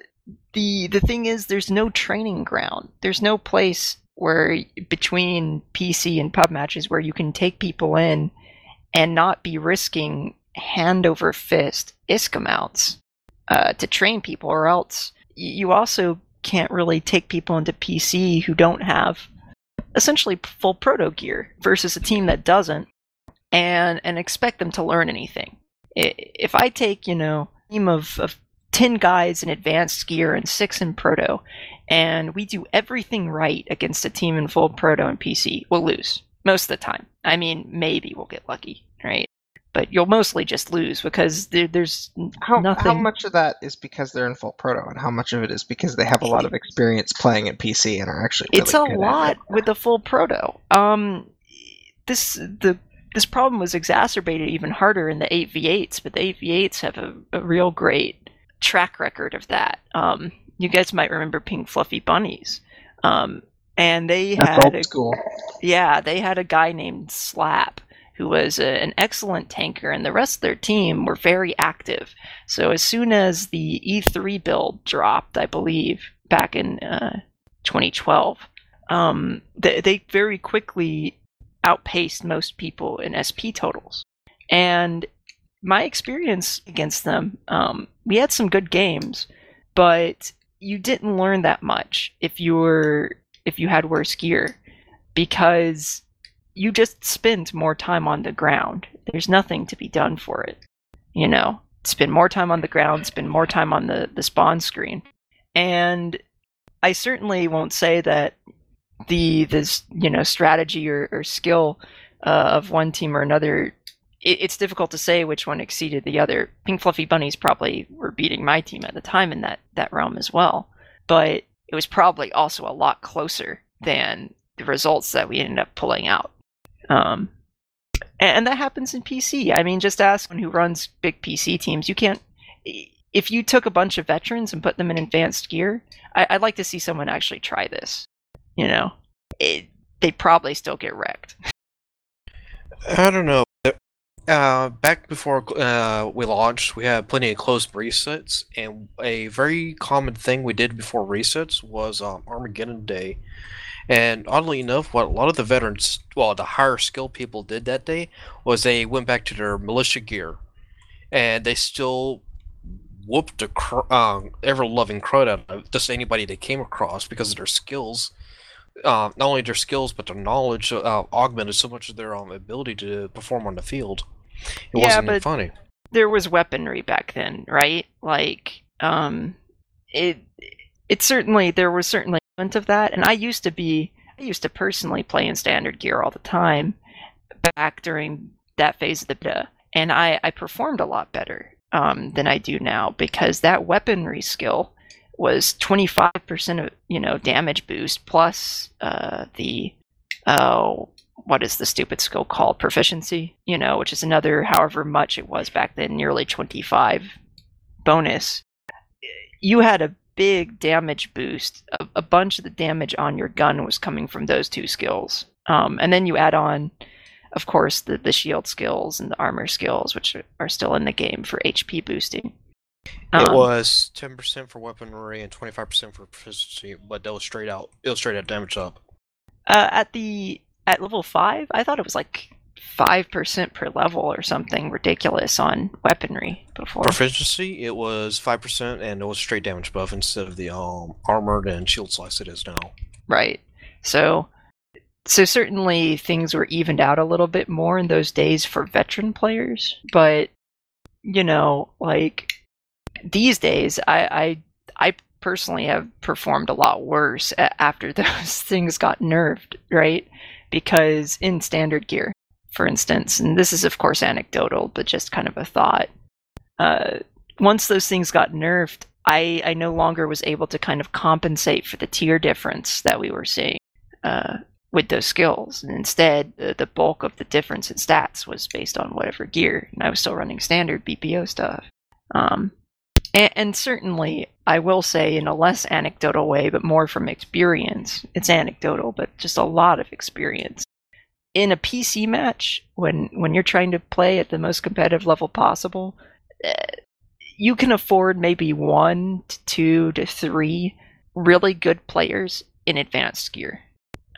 the the thing is there's no training ground. There's no place where between PC and pub matches where you can take people in and not be risking hand over fist ISK amounts uh, to train people, or else you also can't really take people into PC who don't have essentially full proto gear versus a team that doesn't, and and expect them to learn anything. If I take you know a team of, of ten guys in advanced gear and six in proto, and we do everything right against a team in full proto and PC, we'll lose most of the time. I mean, maybe we'll get lucky, right? But you'll mostly just lose because there, there's How, how much of that is because they're in full proto, and how much of it is because they have a lot of experience playing in PC and are actually really it's a good at it? lot with the full proto. Um, this the this problem was exacerbated even harder in the 8v8s, but the 8v8s have a, a real great track record of that. Um, you guys might remember Pink Fluffy Bunnies. Um, and they That's had old a, school. yeah, they had a guy named Slap who was a, an excellent tanker, and the rest of their team were very active. So as soon as the E3 build dropped, I believe back in uh, 2012, um, they, they very quickly outpaced most people in SP totals. And my experience against them, um, we had some good games, but you didn't learn that much if you were if you had worse gear because you just spend more time on the ground. There's nothing to be done for it. You know, spend more time on the ground, spend more time on the, the spawn screen. And I certainly won't say that the this you know strategy or, or skill uh, of one team or another. It, it's difficult to say which one exceeded the other. Pink Fluffy Bunnies probably were beating my team at the time in that that realm as well, but it was probably also a lot closer than the results that we ended up pulling out. Um, and, that happens in PC. I mean, just ask someone who runs big PC teams. You can't. If you took a bunch of veterans and put them in advanced gear, I, I'd like to see someone actually try this. You know, it, they'd probably still get wrecked. I don't know. Uh, back before uh, we launched, we had plenty of closed resets, and a very common thing we did before resets was um, Armageddon Day. And oddly enough, what a lot of the veterans, well, the higher skill people did that day was they went back to their militia gear, and they still whooped the cr- um, ever-loving crud out of just anybody they came across because of their skills. Uh, not only their skills, but their knowledge uh, augmented so much of their um, ability to perform on the field. It Yeah, wasn't but- funny. there was weaponry back then, right? Like, um, it it certainly there was certainly of that, and I used to be I used to personally play in standard gear all the time back during that phase of the beta, and I I performed a lot better um, than I do now because that weaponry skill was 25% of you know damage boost plus uh, the oh what is the stupid skill called? Proficiency you know which is another however much it was back then nearly 25 bonus. You had a big damage boost. A, a bunch of the damage on your gun was coming from those two skills. Um, and then you add on, of course, the, the shield skills and the armor skills, which are still in the game for HP boosting. It Um, was ten percent for weaponry and twenty five percent for proficiency, but that was straight out. It was straight out damage up. Uh, at the at level five, I thought it was like five percent per level or something ridiculous on weaponry before. Proficiency, it was five percent, and it was straight damage buff instead of the um armored and shield slice it is now. Right. So so certainly things were evened out a little bit more in those days for veteran players, but you know, like these days I I I personally have performed a lot worse after those things got nerfed, right? Because in standard gear, for instance, and this is of course anecdotal, but just kind of a thought. Uh, once those things got nerfed, I, I no longer was able to kind of compensate for the tier difference that we were seeing uh, with those skills. And instead, the, the bulk of the difference in stats was based on whatever gear, and I was still running standard BPO stuff. Um, and, and certainly, I will say in a less anecdotal way, but more from experience. It's anecdotal, but just a lot of experience. In a PC match, when when you're trying to play at the most competitive level possible, eh, you can afford maybe one to two to three really good players in advanced gear.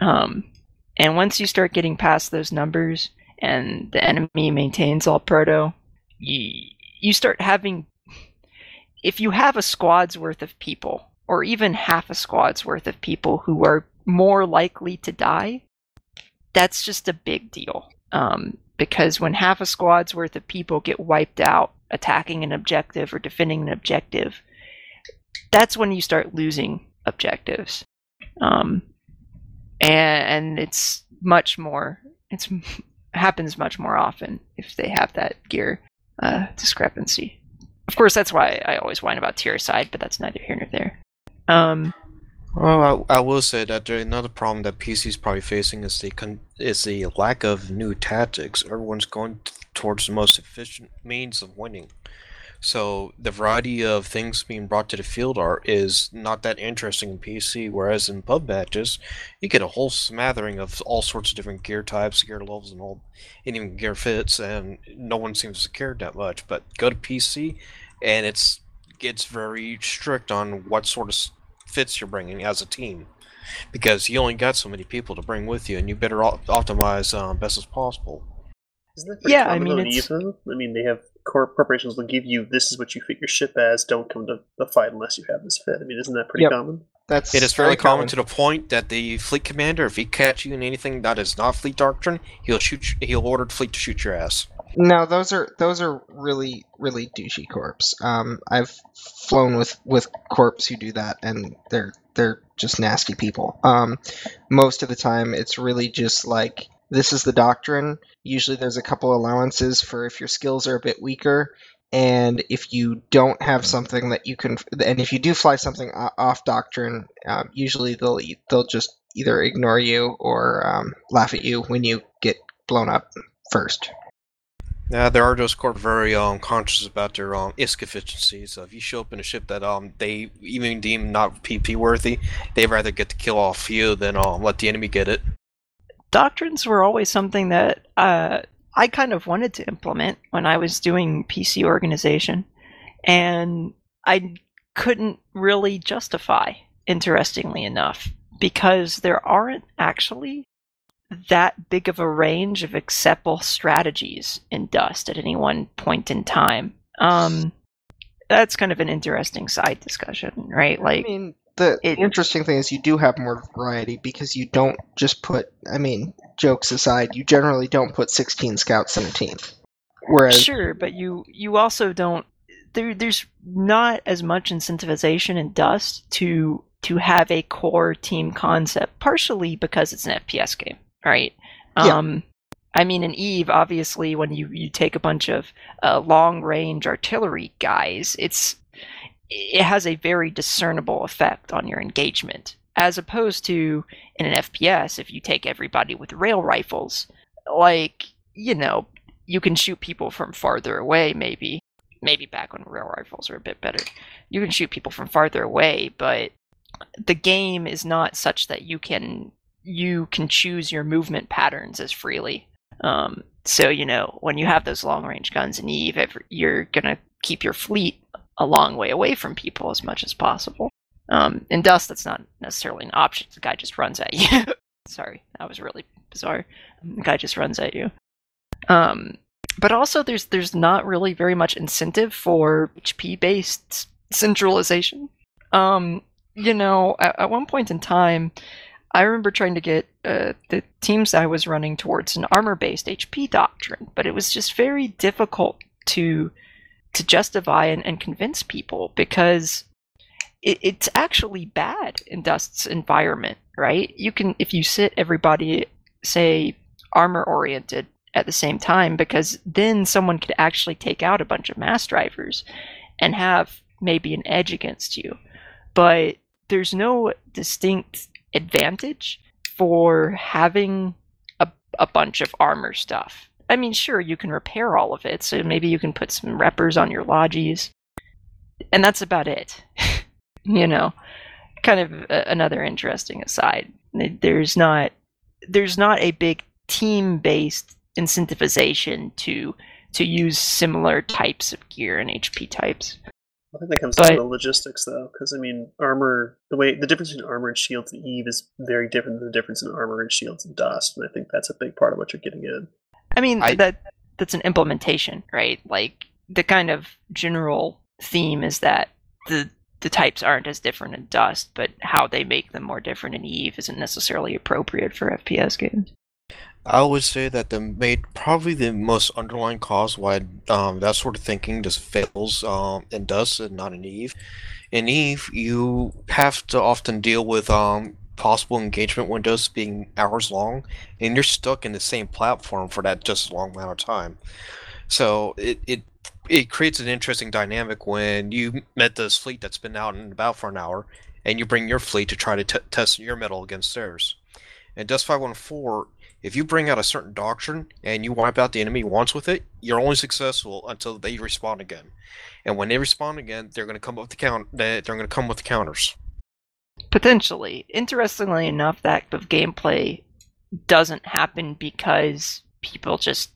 Um, and once you start getting past those numbers and the enemy maintains all proto, you, you start having. If you have a squad's worth of people, or even half a squad's worth of people who are more likely to die, that's just a big deal. Um, because when half a squad's worth of people get wiped out attacking an objective or defending an objective, that's when you start losing objectives. Um, and, and it's much more, it's happens much more often if they have that gear uh, discrepancy. Of course, that's why I always whine about tier side, but that's neither here nor there. Um, Well, I, I will say that another problem that PC is probably facing is the con- is the lack of new tactics. Everyone's going t- towards the most efficient means of winning. So the variety of things being brought to the field are is not that interesting in PC. Whereas in pub matches, you get a whole smattering of all sorts of different gear types, gear levels, and all, and even gear fits, and no one seems to care that much. But go to PC, and it's gets very strict on what sort of fits you're bringing as a team because you only got so many people to bring with you and you better op- optimize um, best as possible Isn't that Yeah, I mean, though, it's- Eve. I mean, they have corp- corporations will give you this is what you fit your ship as. Don't come to the fight unless you have this fit. I mean, isn't that pretty Yep. common? That's it is very fairly common to the point that the fleet commander if he catch you in anything that is not fleet doctrine he'll shoot you, he'll order the fleet to shoot your ass No, those are those are really really douchey corps. Um, I've flown with with corps who do that, and they're they're just nasty people. Um, most of the time, it's really just like this is the doctrine. Usually, there's a couple allowances for if your skills are a bit weaker, and if you don't have something that you can, and if you do fly something off doctrine, um, usually they'll they'll just either ignore you or um, laugh at you when you get blown up first. Yeah, there are those corp very um conscious about their um ISK efficiency. So if you show up in a ship that um they even deem not PP worthy, they'd rather get the kill off you than um let the enemy get it. doctrines were always something that uh, I kind of wanted to implement when I was doing PC organization, and I couldn't really justify, interestingly enough, because there aren't actually that big of a range of acceptable strategies in Dust at any one point in time. Um, that's kind of an interesting side discussion, right? Like, I mean, the it- interesting thing is you do have more variety because you don't just put. I mean, jokes aside, you generally don't put 16 scouts in a team. Whereas, Sure, but you you also don't there there's not as much incentivization in Dust to to have a core team concept, partially because it's an FPS game, right? Yeah. Um I mean in Eve, obviously when you, you take a bunch of uh, long range artillery guys, it's it has a very discernible effect on your engagement. As opposed to in an FPS, if you take everybody with rail rifles, like, you know, you can shoot people from farther away maybe maybe back when rail rifles were a bit better. You can shoot people from farther away, but the game is not such that you can you can choose your movement patterns as freely. Um, so you know when you have those long range guns in Eve, you're gonna keep your fleet a long way away from people as much as possible. Um, in Dust, that's not necessarily an option. The guy just runs at you. Sorry, that was really bizarre. The guy just runs at you. Um, but also, there's there's not really very much incentive for HP based centralization. Um, you know, at, at, one point in time, I remember trying to get uh, the teams I was running towards an armor based HP doctrine, but it was just very difficult to to justify and, and convince people because it, it's actually bad in Dust's environment, right? You can if you sit everybody say armor oriented at the same time because then someone could actually take out a bunch of mass drivers and have maybe an edge against you. But there's no distinct advantage for having a, a bunch of armor stuff. I mean, sure, you can repair all of it, so maybe you can put some reppers on your lodges, and that's about it. you know, kind of a, another interesting aside. There's not there's not a big team based incentivization to to use similar types of gear and HP types. I think that comes but, down to the logistics, though, because I mean, armor the way the difference between armor and shields in Eve is very different than the difference in armor and shields in Dust, and I think that's a big part of what you're getting in. I mean, I, that that's an implementation, right? Like the kind of general theme is that the the types aren't as different in Dust, but how they make them more different in Eve isn't necessarily appropriate for FPS games. I would say that the made probably the most underlying cause why um, that sort of thinking just fails um, in Dust and not in Eve. In Eve, you have to often deal with um, possible engagement windows being hours long, and you're stuck in the same platform for that just long amount of time. So it, it it creates an interesting dynamic when you met this fleet that's been out and about for an hour, and you bring your fleet to try to t- test your metal against theirs. In Dust 514, if you bring out a certain doctrine and you wipe out the enemy once with it, you're only successful until they respond again. And when they respond again, they're going to come up with the count. They're going to come with the counters. Potentially, interestingly enough, that of gameplay doesn't happen because people just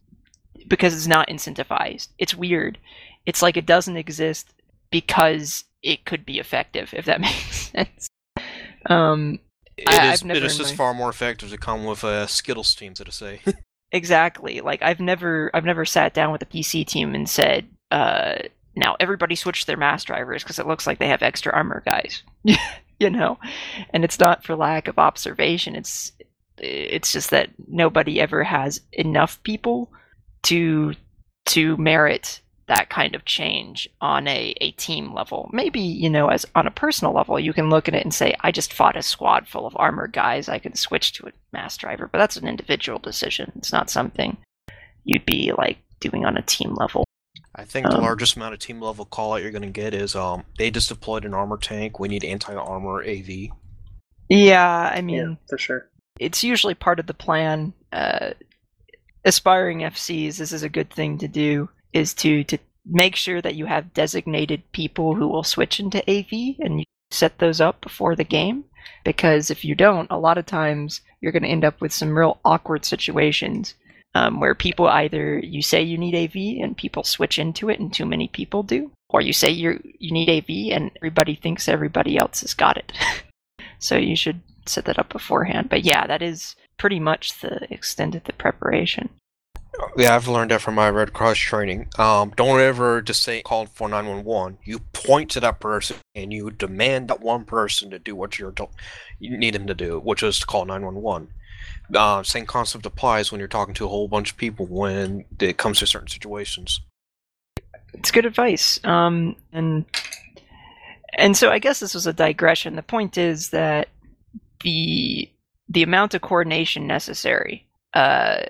because it's not incentivized. It's weird. It's like it doesn't exist because it could be effective, if that makes sense. Um, it I, is, it is just my... far more effective to come with uh, Skittles teams, so to say. exactly. Like I've never, I've never sat down with a PC team and said, uh, "Now everybody switch their mass drivers because it looks like they have extra armor guys." you know, and it's not for lack of observation. It's, it's just that nobody ever has enough people to to merit that kind of change on a, a team level. Maybe, you know, as on a personal level, you can look at it and say, I just fought a squad full of armored guys. I can switch to a mass driver. But that's an individual decision. It's not something you'd be like doing on a team level. I think um, the largest amount of team level call out you're going to get is um, they just deployed an armor tank. We need anti armor AV. Yeah, I mean, yeah, for sure. It's usually part of the plan. Uh, aspiring FCs, this is a good thing to do is to to make sure that you have designated people who will switch into AV and you set those up before the game because if you don't, a lot of times you're going to end up with some real awkward situations um, where people either you say you need AV and people switch into it and too many people do, or you say you you need AV and everybody thinks everybody else has got it. so you should set that up beforehand. But yeah, that is pretty much the extent of the preparation. Yeah, I've learned that from my Red Cross training. Um, don't ever just say call for 911. You point to that person and you demand that one person to do what you're to- you need him to do, which is to call 911. Uh, same concept applies when you're talking to a whole bunch of people when it comes to certain situations. It's good advice. Um, and and so I guess this was a digression. The point is that the the amount of coordination necessary uh,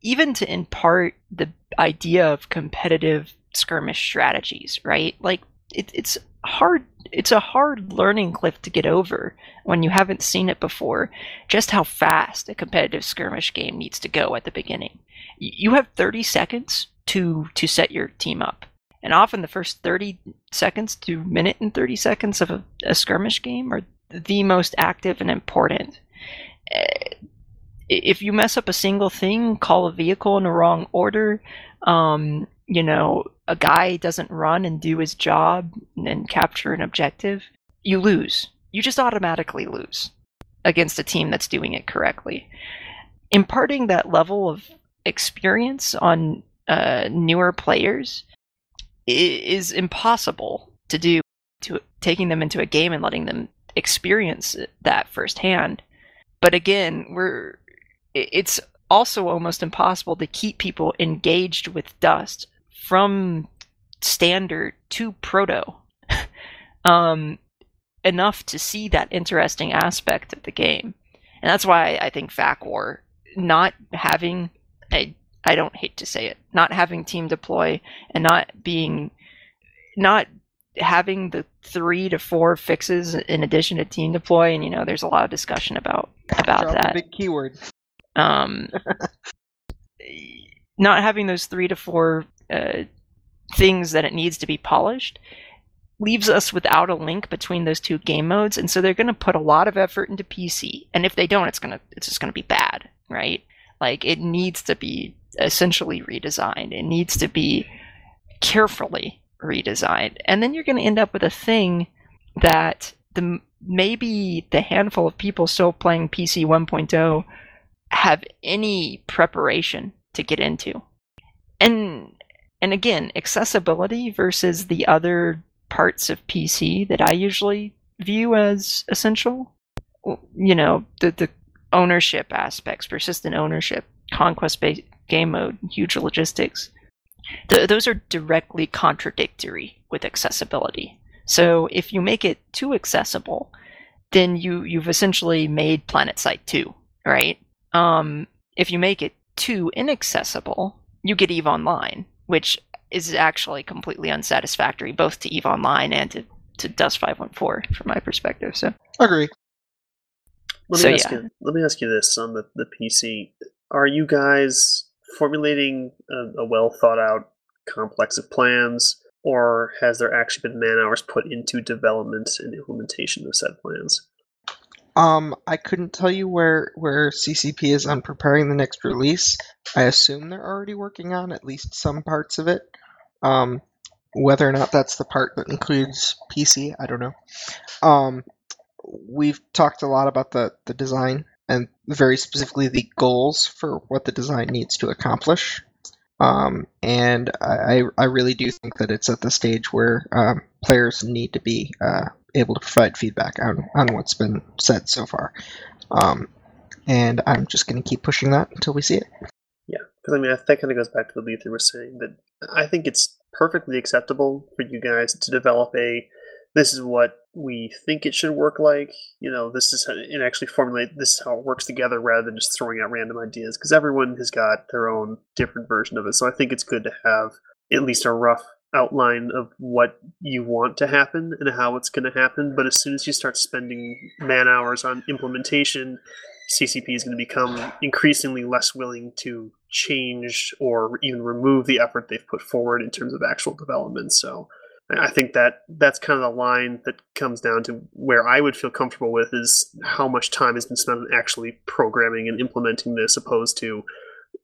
even to impart the idea of competitive skirmish strategies, right? Like it, it's hard. It's a hard learning cliff to get over when you haven't seen it before. Just how fast a competitive skirmish game needs to go at the beginning. You have 30 seconds to to set your team up, And often the first 30 seconds to minute and 30 seconds of a, a skirmish game are the most active and important. Eh, If you mess up a single thing, call a vehicle in the wrong order, um, you know, a guy doesn't run and do his job and capture an objective, you lose. You just automatically lose against a team that's doing it correctly. Imparting that level of experience on uh, newer players is impossible to do to taking them into a game and letting them experience that firsthand but again we're it's also almost impossible to keep people engaged with dust from standard to proto. Um enough to see that interesting aspect of the game. And that's why i think FACWAR not having I, I don't hate to say it not having team deploy and not being not having the three to four fixes in addition to team deploy and you know there's a lot of discussion about about Drop that. a big keyword. Um, not having those three to four uh, things that it needs to be polished leaves us without a link between those two game modes and so they're going to put a lot of effort into pc and if they don't it's going to it's just going to be bad right? Like it needs to be essentially redesigned. It needs to be carefully redesigned. And then you're going to end up with a thing that the maybe the handful of people still playing pc 1.0 have any preparation to get into. And and again, accessibility versus the other parts of PC that I usually view as essential. You know, the the ownership aspects, persistent ownership, conquest based game mode, huge logistics. Th- those are directly contradictory with accessibility. So if you make it too accessible, then you you've essentially made PlanetSide 2, right? Um, if you make it too inaccessible, you get EVE Online, which is actually completely unsatisfactory both to EVE Online and to, to Dust 514 from my perspective. So Agree. Let me So, ask yeah. you. Let me ask you this on the, the PC: Are you guys formulating a, a well thought out complex of plans, or has there actually been man hours put into development and implementation of said plans? Um, I couldn't tell you where where CCP is on preparing the next release. I assume they're already working on at least some parts of it. Um, whether or not that's the part that includes PC, I don't know. Um, we've talked a lot about the the design and very specifically the goals for what the design needs to accomplish. Um, and I, I really do think that it's at the stage where um, players need to be uh, able to provide feedback on, on what's been said so far. Um, and I'm just going to keep pushing that until we see it. Yeah, because I mean that kind of goes back to the Lether was saying. That I think it's perfectly acceptable for you guys to develop a. This is what we think it should work like. You know, this is how, and actually formulate this is how it works together rather than just throwing out random ideas because everyone has got their own different version of it. So I think it's good to have at least a rough outline of what you want to happen and how it's going to happen. But as soon as you start spending man hours on implementation, CCP is going to become increasingly less willing to change or even remove the effort they've put forward in terms of actual development. So I think that that's kind of the line that comes down to where I would feel comfortable with is how much time has been spent on actually programming and implementing this, opposed to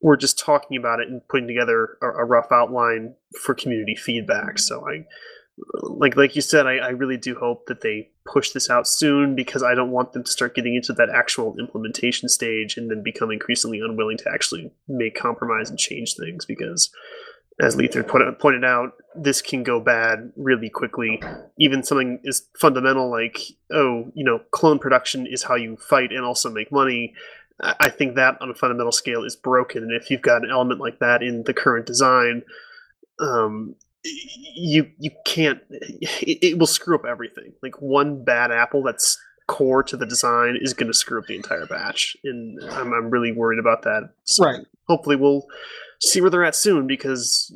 we're just talking about it and putting together a, a rough outline for community feedback. So I like like you said, I, I really do hope that they push this out soon because I don't want them to start getting into that actual implementation stage and then become increasingly unwilling to actually make compromise and change things because as Lether put, pointed out, this can go bad really quickly. Even something as fundamental like, oh, you know, clone production is how you fight and also make money. I think that on a fundamental scale is broken. And if you've got an element like that in the current design, um, you you can't. It, it will screw up everything. Like one bad apple that's core to the design is going to screw up the entire batch, and I'm I'm really worried about that. So Right. Hopefully, we'll see where they're at soon because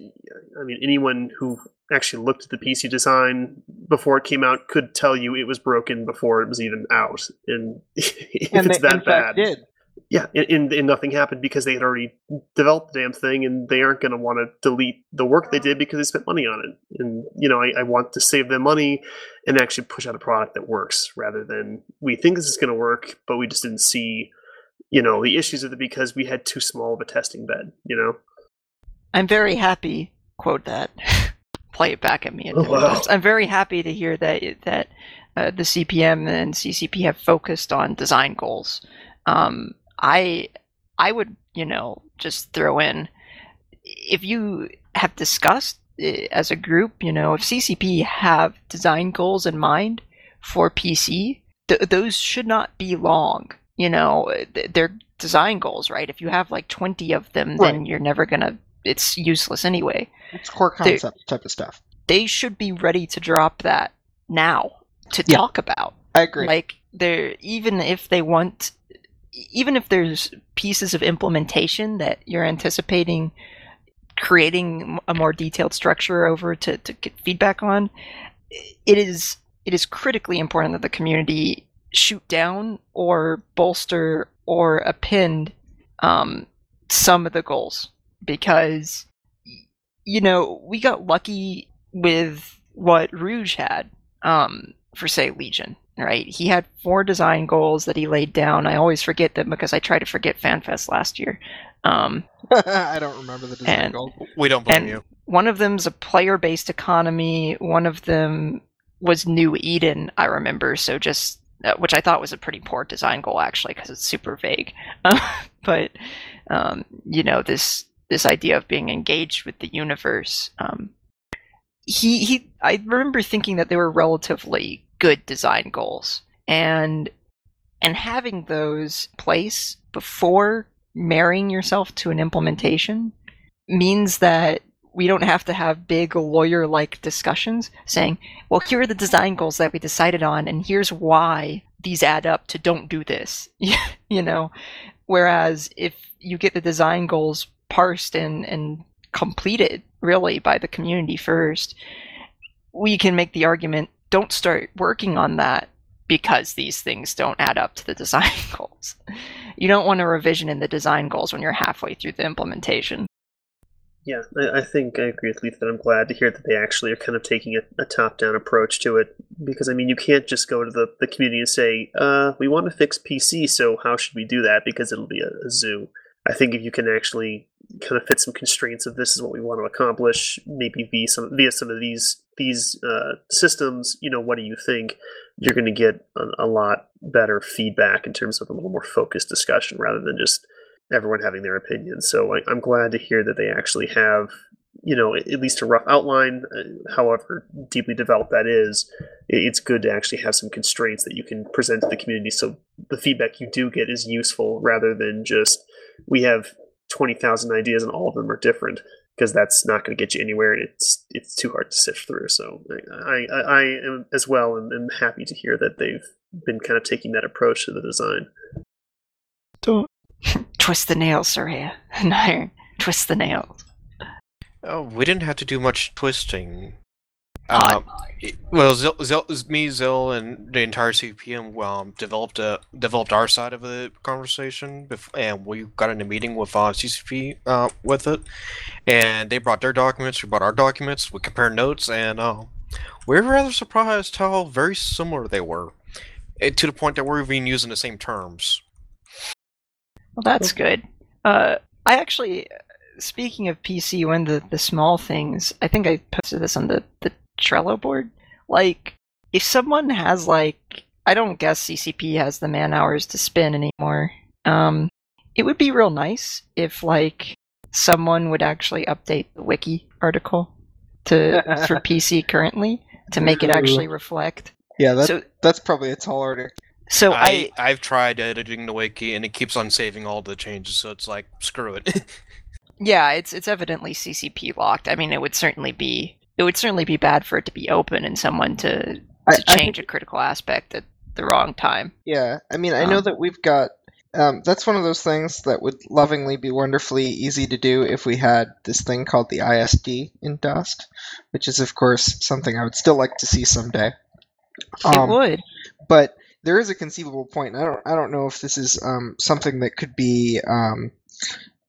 I mean, anyone who actually looked at the PC design before it came out could tell you it was broken before it was even out, and if and it's they, that bad, did. Yeah, and, and, and nothing happened because they had already developed the damn thing, and they aren't going to want to delete the work they did because they spent money on it. And you know, I, I want to save them money and actually push out a product that works rather than we think this is going to work, but we just didn't see, you know, the issues with it because we had too small of a testing bed. You know. I'm very happy. Quote that. Play it back at me. Oh, wow. I'm very happy to hear that that uh, the CPM and CCP have focused on design goals. Um, I I would you know just throw in if you have discussed uh, as a group, you know, if CCP have design goals in mind for PC, th- those should not be long. You know, th- they're design goals, right? If you have like 20 of them, then you're never gonna. It's useless anyway. It's core They- concept type of stuff. They should be ready to drop that now to Yeah. talk about. I agree. Like they're even if they want even if there's pieces of implementation that you're anticipating creating a more detailed structure over to, to get feedback on, it is it is critically important that the community shoot down or bolster or append um, some of the goals because you know we got lucky with what Rouge had um, for say Legion, right? He had four design goals that he laid down. I always forget them because I tried to forget FanFest last year. Um, I don't remember the design And- goal. We don't blame and you. one of them's a player-based economy. One of them was New Eden. I remember, so just uh, which I thought was a pretty poor design goal actually because it's super vague. but um, you know this this idea of being engaged with the universe. Um, he he. I remember thinking that they were relatively good design goals, and and having those place before marrying yourself to an implementation means that we don't have to have big lawyer like discussions saying, well, here are the design goals that we decided on, and here's why these add up to don't do this. you know? Whereas if you get the design goals parsed and, and completed really by the community first, we can make the argument don't start working on that because these things don't add up to the design goals. You don't want a revision in the design goals when you're halfway through the implementation. Yeah, I, think I agree with Leith that I'm glad to hear that they actually are kind of taking a, a top down approach to it. Because, I mean, you can't just go to the, the community and say, uh, we want to fix PC, so how should we do that? Because it'll be a, a zoo. I think if you can actually kind of fit some constraints of this is what we want to accomplish, maybe via some, via some of these these uh, systems, you know, what do you think? You're going to get a, a lot better feedback in terms of a little more focused discussion rather than just everyone having their opinions. So I, I'm glad to hear that they actually have, you know, at least a rough outline. Uh, however deeply developed that is, it- it's good to actually have some constraints that you can present to the community. So the feedback you do get is useful rather than just we have twenty thousand ideas and all of them are different because that's not going to get you anywhere and it's it's too hard to sift through. So I I, I am as well and am happy to hear that they've been kind of taking that approach to the design. Don't twist the nails, Soraya. No, twist the nails. Oh, we didn't have to do much twisting. Uh, Um, it- well, Zil, Zil, me, Zil, and the entire CPM um, developed a, developed our side of the conversation, bef- and we got in a meeting with uh, CCP uh, with it, and they brought their documents, we brought our documents, we compared notes, and uh, we were rather surprised how very similar they were, eh, to the point that we're even using the same terms. Well, that's good. Uh, I actually, speaking of PC, one of the, the small things, I think I posted this on the, the Trello board. Like, if someone has, like, I don't guess CCP has the man hours to spin anymore. Um, it would be real nice if, like, someone would actually update the wiki article to for PC currently to make it actually reflect. Yeah, that, so, that's probably a tall order. so I, I've tried editing the wiki, and it keeps on saving all the changes, so it's like, screw it. Yeah, it's it's evidently CCP locked. I mean, it would certainly be it would certainly be bad for it to be open and someone to to I- I change a critical aspect at the wrong time. Yeah, I mean, I know Um, that we've got. Um, that's one of those things that would lovingly be wonderfully easy to do if we had this thing called the ISD in Dust, which is, of course, something I would still like to see someday. it Um, would. But there is a conceivable point. I don't I don't know if this is um, something that could be um,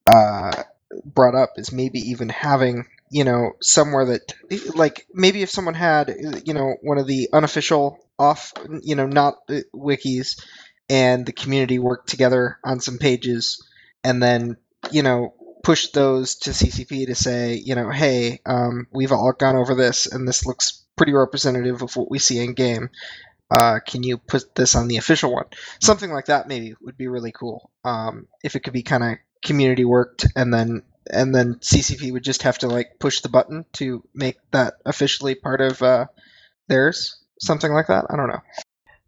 uh, brought up. Is maybe even having you know somewhere that like maybe if someone had you know one of the unofficial off you know not uh, wikis and the community worked together on some pages and then you know push those to ccp to say you know hey um, we've all gone over this and this looks pretty representative of what we see in game. Uh, can you put this on the official one? Something like that maybe would be really cool um, if it could be kind of community worked and then and then ccp would just have to like push the button to make that officially part of uh, theirs something like that i don't know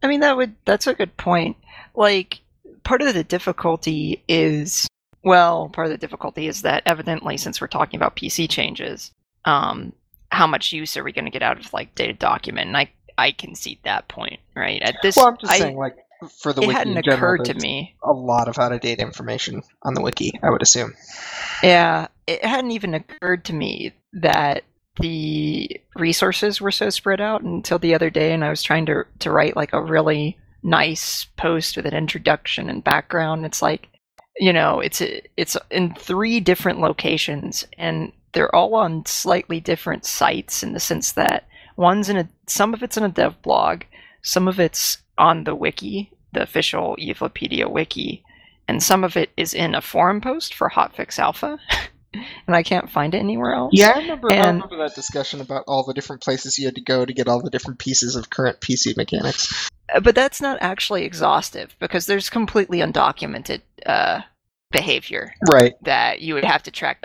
I mean, that would that's a good point. Like, part of the difficulty is well, part of the difficulty is that evidently, since we're talking about PC changes, um, how much use are we going to get out of like data document? And I I can see that point, right? At this, well i'm just I, saying like for the it wiki hadn't in general, occurred to me. a lot of out of date information on the wiki i would assume Yeah, it hadn't even occurred to me that the resources were so spread out until the other day, and I was trying to to write like a really nice post with an introduction and background. It's like, you know, it's it's in three different locations, and they're all on slightly different sites in the sense that one's in a some of it's in a dev blog, some of it's on the wiki, the official Evelopedia wiki, and some of it is in a forum post for Hotfix Alpha, and I can't find it anywhere else. yeah i remember i remember that discussion about all the different places you had to go to get all the different pieces of current pc mechanics Uh, But that's not actually exhaustive because there's completely undocumented uh, behavior right that you would have to track.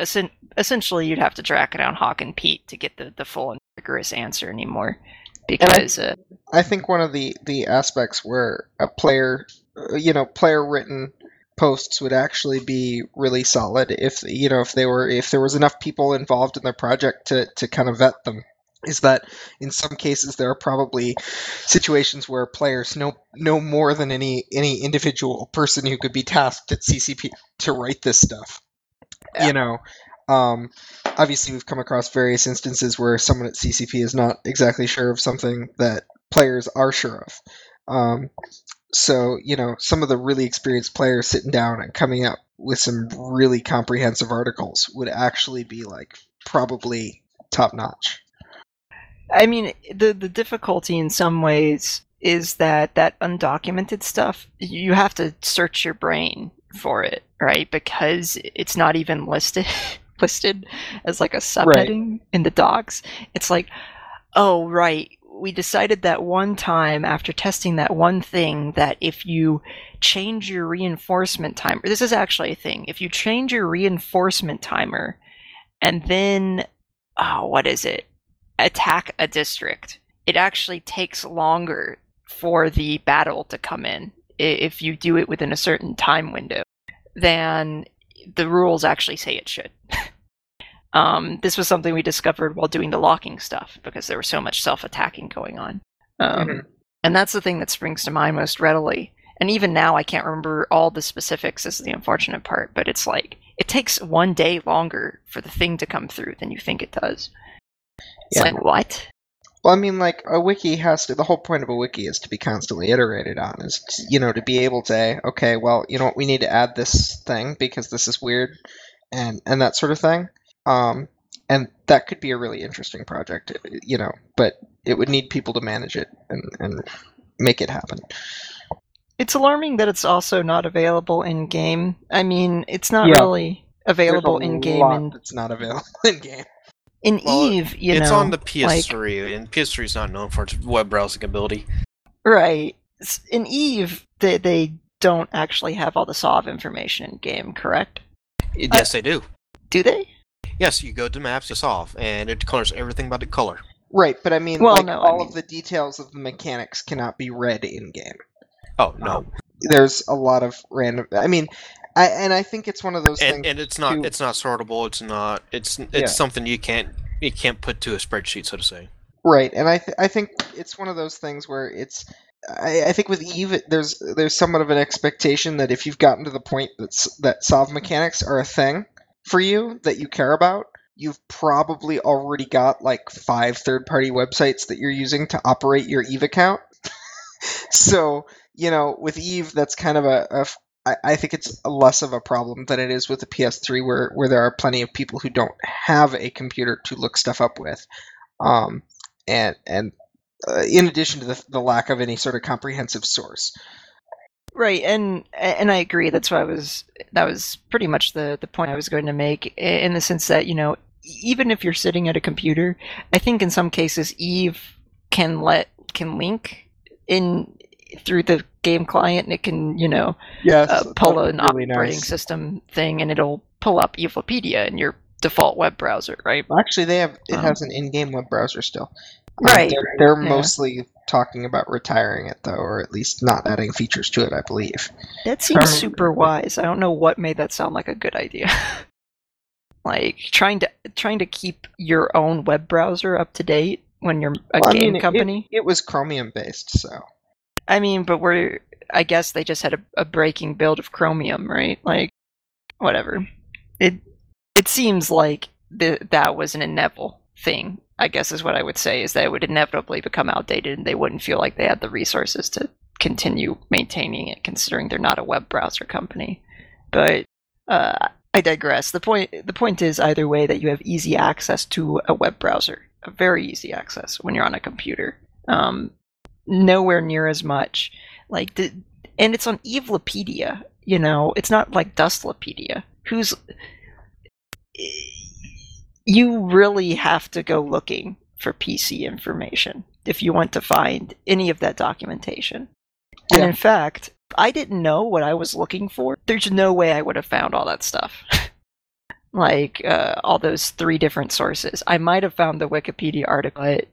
Essentially, you'd have to track it down Hawk and Pete to get the, the full and rigorous answer anymore. Because uh, I think one of the the aspects where a player, uh, you know, player written posts would actually be really solid if you know if they were if there was enough people involved in their project to to kind of vet them is that in some cases there are probably situations where players know know more than any any individual person who could be tasked at CCP to write this stuff. Yeah. You know, um, obviously we've come across various instances where someone at CCP is not exactly sure of something that players are sure of. Um, so you know, some of the really experienced players sitting down and coming up with some really comprehensive articles would actually be like probably top notch. I mean, the the difficulty in some ways is that that undocumented stuff you have to search your brain for it, right? Because it's not even listed listed as like a subheading in the docs. It's like, oh right, we decided that one time after testing that one thing that if you change your reinforcement timer, this is actually a thing. If you change your reinforcement timer and then oh, what is it? attack a district, it actually takes longer for the battle to come in if you do it within a certain time window than the rules actually say it should. um, this was something we discovered while doing the locking stuff because there was so much self attacking going on. Um, Mhm. And that's the thing that springs to mind most readily. And even now, I can't remember all the specifics. This is the unfortunate part, but it's like it takes one day longer for the thing to come through than you think it does. It's Yeah. like what? Well, I mean, like a wiki has to. The whole point of a wiki is to be constantly iterated on. Is to, you know to be able to say, okay, well, you know what, we need to add this thing because this is weird, and and that sort of thing. Um, and that could be a really interesting project, you know, but it would need people to manage it and and make it happen. It's alarming that it's also not available in game. I mean, it's not Yeah. really available in game in, that's not available in game. In Well, Eve. You it's know, on the PS3, and PS3 is not known for its web browsing ability. right? In Eve, they they don't actually have all the sov information in game. Correct? yes, they do. Do they? Yes, you go to maps to sov, and it colors everything by the color. Right, but I mean, Well, like no, I all mean- of the details of the mechanics cannot be read in game. Oh no, Um, There's a lot of random. I mean, I and I think it's one of those and things. and it's not too- it's not sortable. It's not it's it's Yeah. something you can't you can't put to a spreadsheet, so to say. Right, and I th- I think it's one of those things where it's I, I think with Eve there's there's somewhat of an expectation that if you've gotten to the point that's that sov mechanics are a thing for you that you care about, you've probably already got like five third party websites that you're using to operate your Eve account. so you know, with Eve, that's kind of a, a I, I think it's less of a problem than it is with the PS3, where where there are plenty of people who don't have a computer to look stuff up with, um, and and uh, in addition to the, the lack of any sort of comprehensive source. Right, and and I agree. That's what I was. That was pretty much the the point I was going to make, in the sense that you know, even if you're sitting at a computer, I think in some cases Eve can let can link in through the game client, and it can you know Yes, uh, pull an operating system thing, and it'll pull up Evelopedia in your default web browser, right? Actually, they have it Um, has an in-game web browser still. Um, Right, They're, they're yeah. mostly talking about retiring it though, or at least not adding features to it. I believe. That seems Um, super wise. I don't know what made that sound like a good idea. like trying to trying to keep your own web browser up to date when you're a Well, I game mean, it- company. It was Chromium based, so I mean, but we're I guess they just had a, a breaking build of Chromium, right? Like whatever. It it seems like that was an inevitable thing. I guess is what I would say is that it would inevitably become outdated and they wouldn't feel like they had the resources to continue maintaining it considering they're not a web browser company. But uh, I digress. The point the point is either way that you have easy access to a web browser, a very easy access when you're on a computer. Um, nowhere near as much. Like the, and it's on Evelopedia. You know, it's not like Dustlopedia. Who's you really have to go looking for PC information if you want to find any of that documentation. And in fact, I didn't know what I was looking for. There's no way I would have found all that stuff. like uh, all those three different sources. I might have found the Wikipedia article, but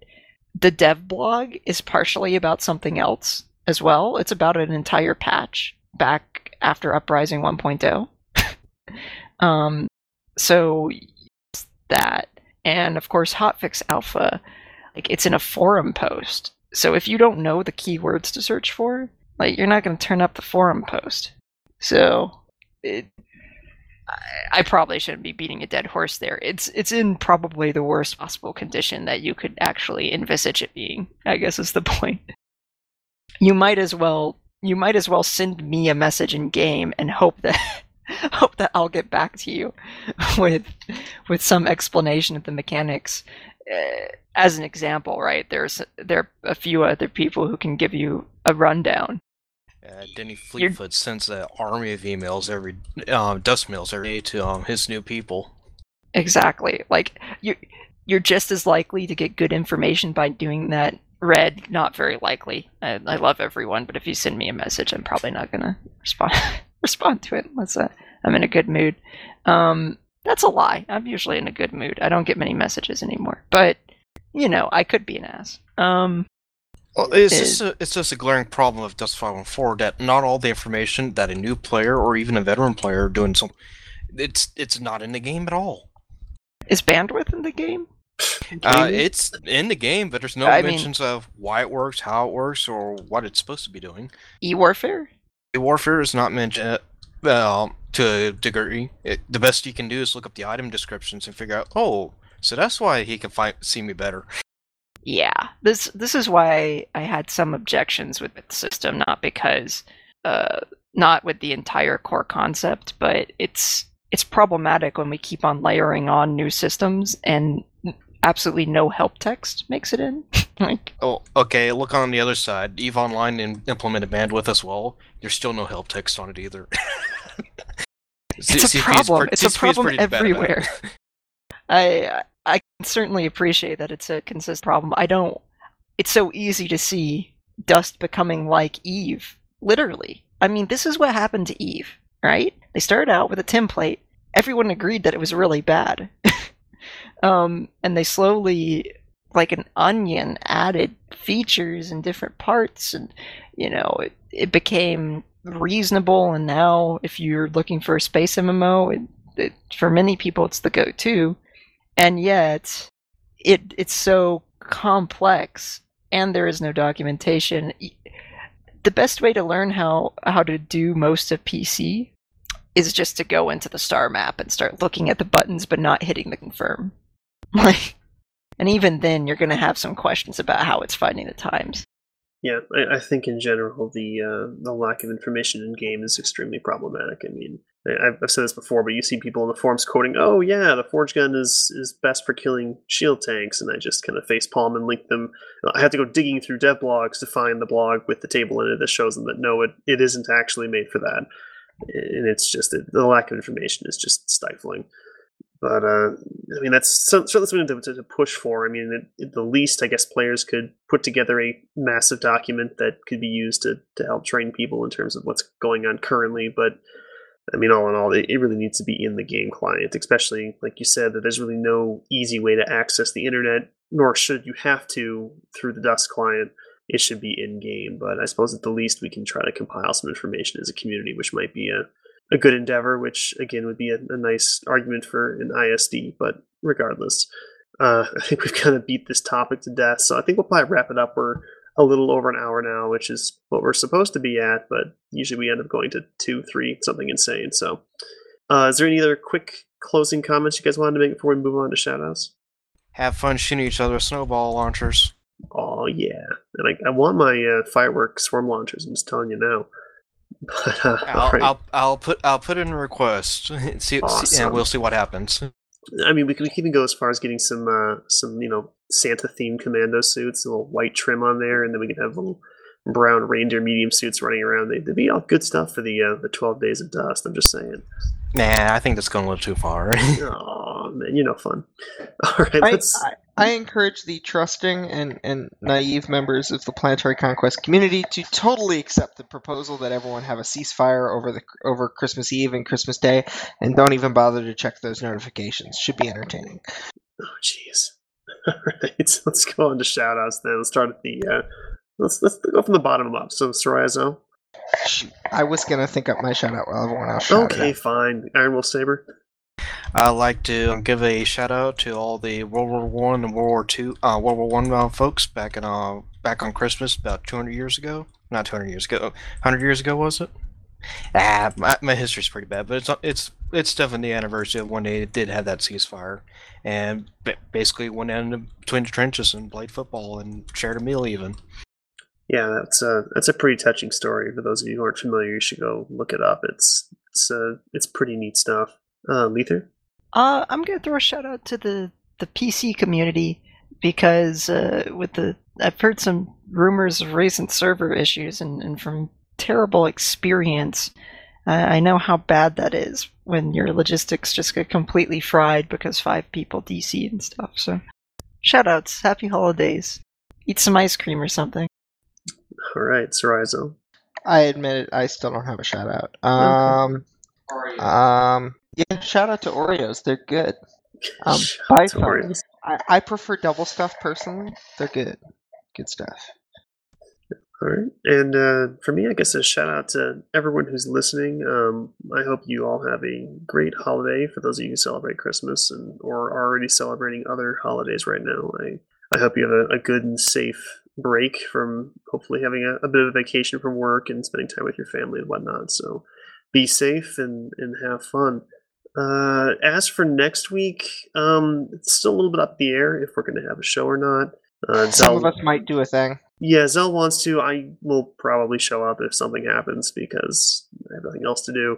the dev blog is partially about something else as well. It's about an entire patch back after Uprising 1.0. um, so that, and of course, Hotfix Alpha, like it's in a forum post. So if you don't know the keywords to search for, like you're not going to turn up the forum post. So it, I, probably shouldn't be beating a dead horse there. It's it's in probably the worst possible condition that you could actually envisage it being. I guess is the point. You might as well you might as well send me a message in game and hope that hope that I'll get back to you with with some explanation of the mechanics. Uh, as an example, right? There's there are a few other people who can give you a rundown. Uh, Denny You're- Fleetfoot sends an army of emails every, um, dust mails every day to um, his new people. Exactly. Like you you're just as likely to get good information by doing that. Red, not very likely. I, I love everyone, but if you send me a message, I'm probably not gonna respond respond to it unless uh, I'm in a good mood. Um, that's a lie. I'm usually in a good mood. I don't get many messages anymore, but you know, I could be an ass. Um, Well, it's just a, it's just a glaring problem of Dust 514 that not all the information that a new player or even a veteran player doing some, it's it's not in the game at all. is bandwidth in the game? Uh, it's in the game, but there's no I mean- mentions of why it works, how it works, or what it's supposed to be doing. E warfare? E warfare is not mentioned uh, to a degree. It, the best you can do is look up the item descriptions and figure out, oh, so that's why he can find see me better. Yeah, this this is why I had some objections with the system, not because, uh, not with the entire core concept, but it's it's problematic when we keep on layering on new systems and absolutely no help text makes it in. like, Oh, okay. Look on the other side. Eve Online in- implemented bandwidth as well. There's still no help text on it either. it's a problem. It's a problem everywhere. I I can certainly appreciate that it's a consistent problem. I don't. It's so easy to see Dust becoming like Eve. Literally, I mean, this is what happened to Eve, right? They started out with a template. Everyone agreed that it was really bad, um, and they slowly, like an onion, added features and different parts, and you know, it it became reasonable. And now, if you're looking for a space MMO, it, it, for many people, it's the go-to and yet it it's so complex and there is no documentation. The best way to learn how how to do most of pc is just to go into the star map and start looking at the buttons but not hitting the confirm. Like and even then you're going to have some questions about how it's finding the times. Yeah, I, I think in general the uh, the lack of information in game is extremely problematic. I mean, I've, said this before, but you see people in the forums quoting, "Oh yeah, the forge gun is is best for killing shield tanks," and I just kind of face palm and link them. I had to go digging through dev blogs to find the blog with the table in it that shows them that no, it, it isn't actually made for that, and it's just the lack of information is just stifling. But uh, I mean, that's certainly something to, to push for. I mean, at the least, I guess players could put together a massive document that could be used to, to help train people in terms of what's going on currently. But I mean, all in all, it, really needs to be in the game client, especially like you said, that there's really no easy way to access the internet, nor should you have to through the Dust client. It should be in game. But I suppose at the least, we can try to compile some information as a community, which might be a a good endeavor, which again would be a, a nice argument for an ISD. But regardless, uh, I think we've kind of beat this topic to death. So I think we'll probably wrap it up. We're a little over an hour now, which is what we're supposed to be at, but usually we end up going to two, three, something insane. So, uh, is there any other quick closing comments you guys wanted to make before we move on to shoutouts? Have fun shooting each other with snowball launchers. Oh yeah, and I, I want my uh, firework swarm launchers. I'm just telling you now. But, uh, I'll, right. I'll I'll put I'll put in a request. see, see, Awesome. and we'll see what happens. I mean, we can, we can even go as far as getting some uh, some you know Santa themed commando suits, a little white trim on there, and then we can have little brown reindeer medium suits running around. They, they'd be all good stuff for the uh, the twelve days of dust. I'm just saying. Nah, I think that's going a little too far. Oh man, you know fun. All right, I, let's. I, I encourage the trusting and, and naive members of the Planetary Conquest community to totally accept the proposal that everyone have a ceasefire over the over Christmas Eve and Christmas Day, and don't even bother to check those notifications. Should be entertaining. Oh jeez. All right, let's go on to shoutouts then. Let's start at the. Uh, let's let's go from the bottom up. So Sorizo. I was gonna think up my shout out while everyone else shouted. Okay, fine. Iron Wolf Saber. I'd like to give a shout out to all the World War One and World War Two, uh, World War One uh, folks back in uh, back on Christmas about 200 years ago. Not 200 years ago, 100 years ago was it? Ah, my, my history's pretty bad, but it's it's it's definitely the anniversary of when they did have that ceasefire, and ba- basically went in between the trenches and played football and shared a meal even. Yeah, that's a that's a pretty touching story. For those of you who aren't familiar, you should go look it up. It's it's uh, it's pretty neat stuff. Uh, Lether. Uh, I'm gonna throw a shout out to the the PC community because uh, with the I've heard some rumors of recent server issues and, and from terrible experience, uh, I know how bad that is when your logistics just get completely fried because five people DC and stuff. So, shout outs, happy holidays, eat some ice cream or something. All right, Sorizo. I admit it. I still don't have a shout out. Um, um, yeah, shout out to Oreos. They're good. Um, Shout buy out to some. Oreos. I, I prefer double stuff personally. They're good. Good stuff. All right, and uh, for me, I guess a shout out to everyone who's listening. Um, I hope you all have a great holiday. For those of you who celebrate Christmas and or are already celebrating other holidays right now, I I hope you have a, a good and safe break from hopefully having a, a bit of a vacation from work and spending time with your family and whatnot. So be safe and and have fun. Uh, as for next week, um, it's still a little bit up in the air if we're going to have a show or not. Uh, Some of us might do a thing. Yeah, Zell wants to. I will probably show up if something happens because I have nothing else to do.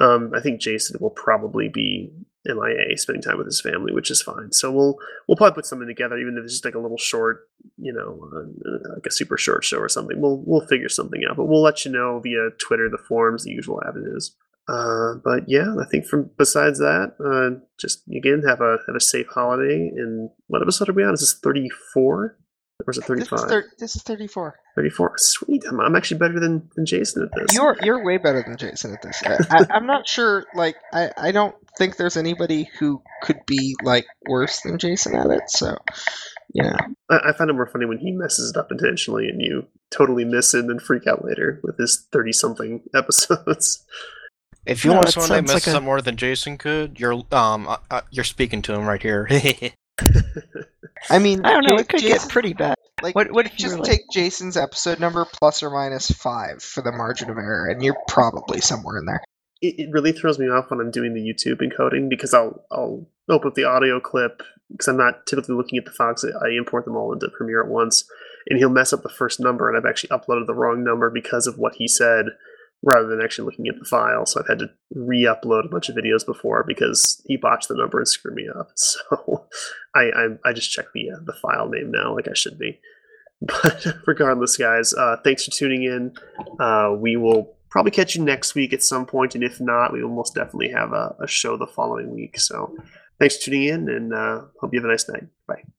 Um, I think Jason will probably be MIA, spending time with his family, which is fine. So we'll we'll probably put something together, even if it's just like a little short, you know, uh, like a super short show or something. We'll we'll figure something out, but we'll let you know via Twitter, the forums, the usual avenues. Uh, but yeah, I think from besides that, uh, just again have a have a safe holiday. And what episode are we on? Is this thirty four? Or is it This is, 35? thir- this is 34. 34. Sweet. I'm, I'm actually better than, than Jason at this. You're you're way better than Jason at this. I, I, I'm not sure. Like I, I don't think there's anybody who could be like worse than Jason at it. So, yeah. I, I find it more funny when he messes it up intentionally and you totally miss it and then freak out later with his 30 something episodes. If you No, want it someone that sounds like a- up more than Jason could, you're um uh, uh, you're speaking to him right here. I mean, I don't know, it could Jason- get pretty bad. Like, What what if you just like, take Jason's episode number plus or minus five for the margin of error, and you're probably somewhere in there. it, it really throws me off when I'm doing the YouTube encoding because I'll I'll open up the audio clip because I'm not typically looking at the files. I import them all into Premiere at once, and he'll mess up the first number, and I've actually uploaded the wrong number because of what he said, rather than actually looking at the file. So I've had to re-upload a bunch of videos before because he botched the number and screwed me up. So I I, I just check the uh, the file name now, like I should be. But regardless, guys, uh, thanks for tuning in. Uh, we will probably catch you next week at some point, and if not, we will most definitely have a, a show the following week. So thanks for tuning in, and uh, hope you have a nice night. Bye.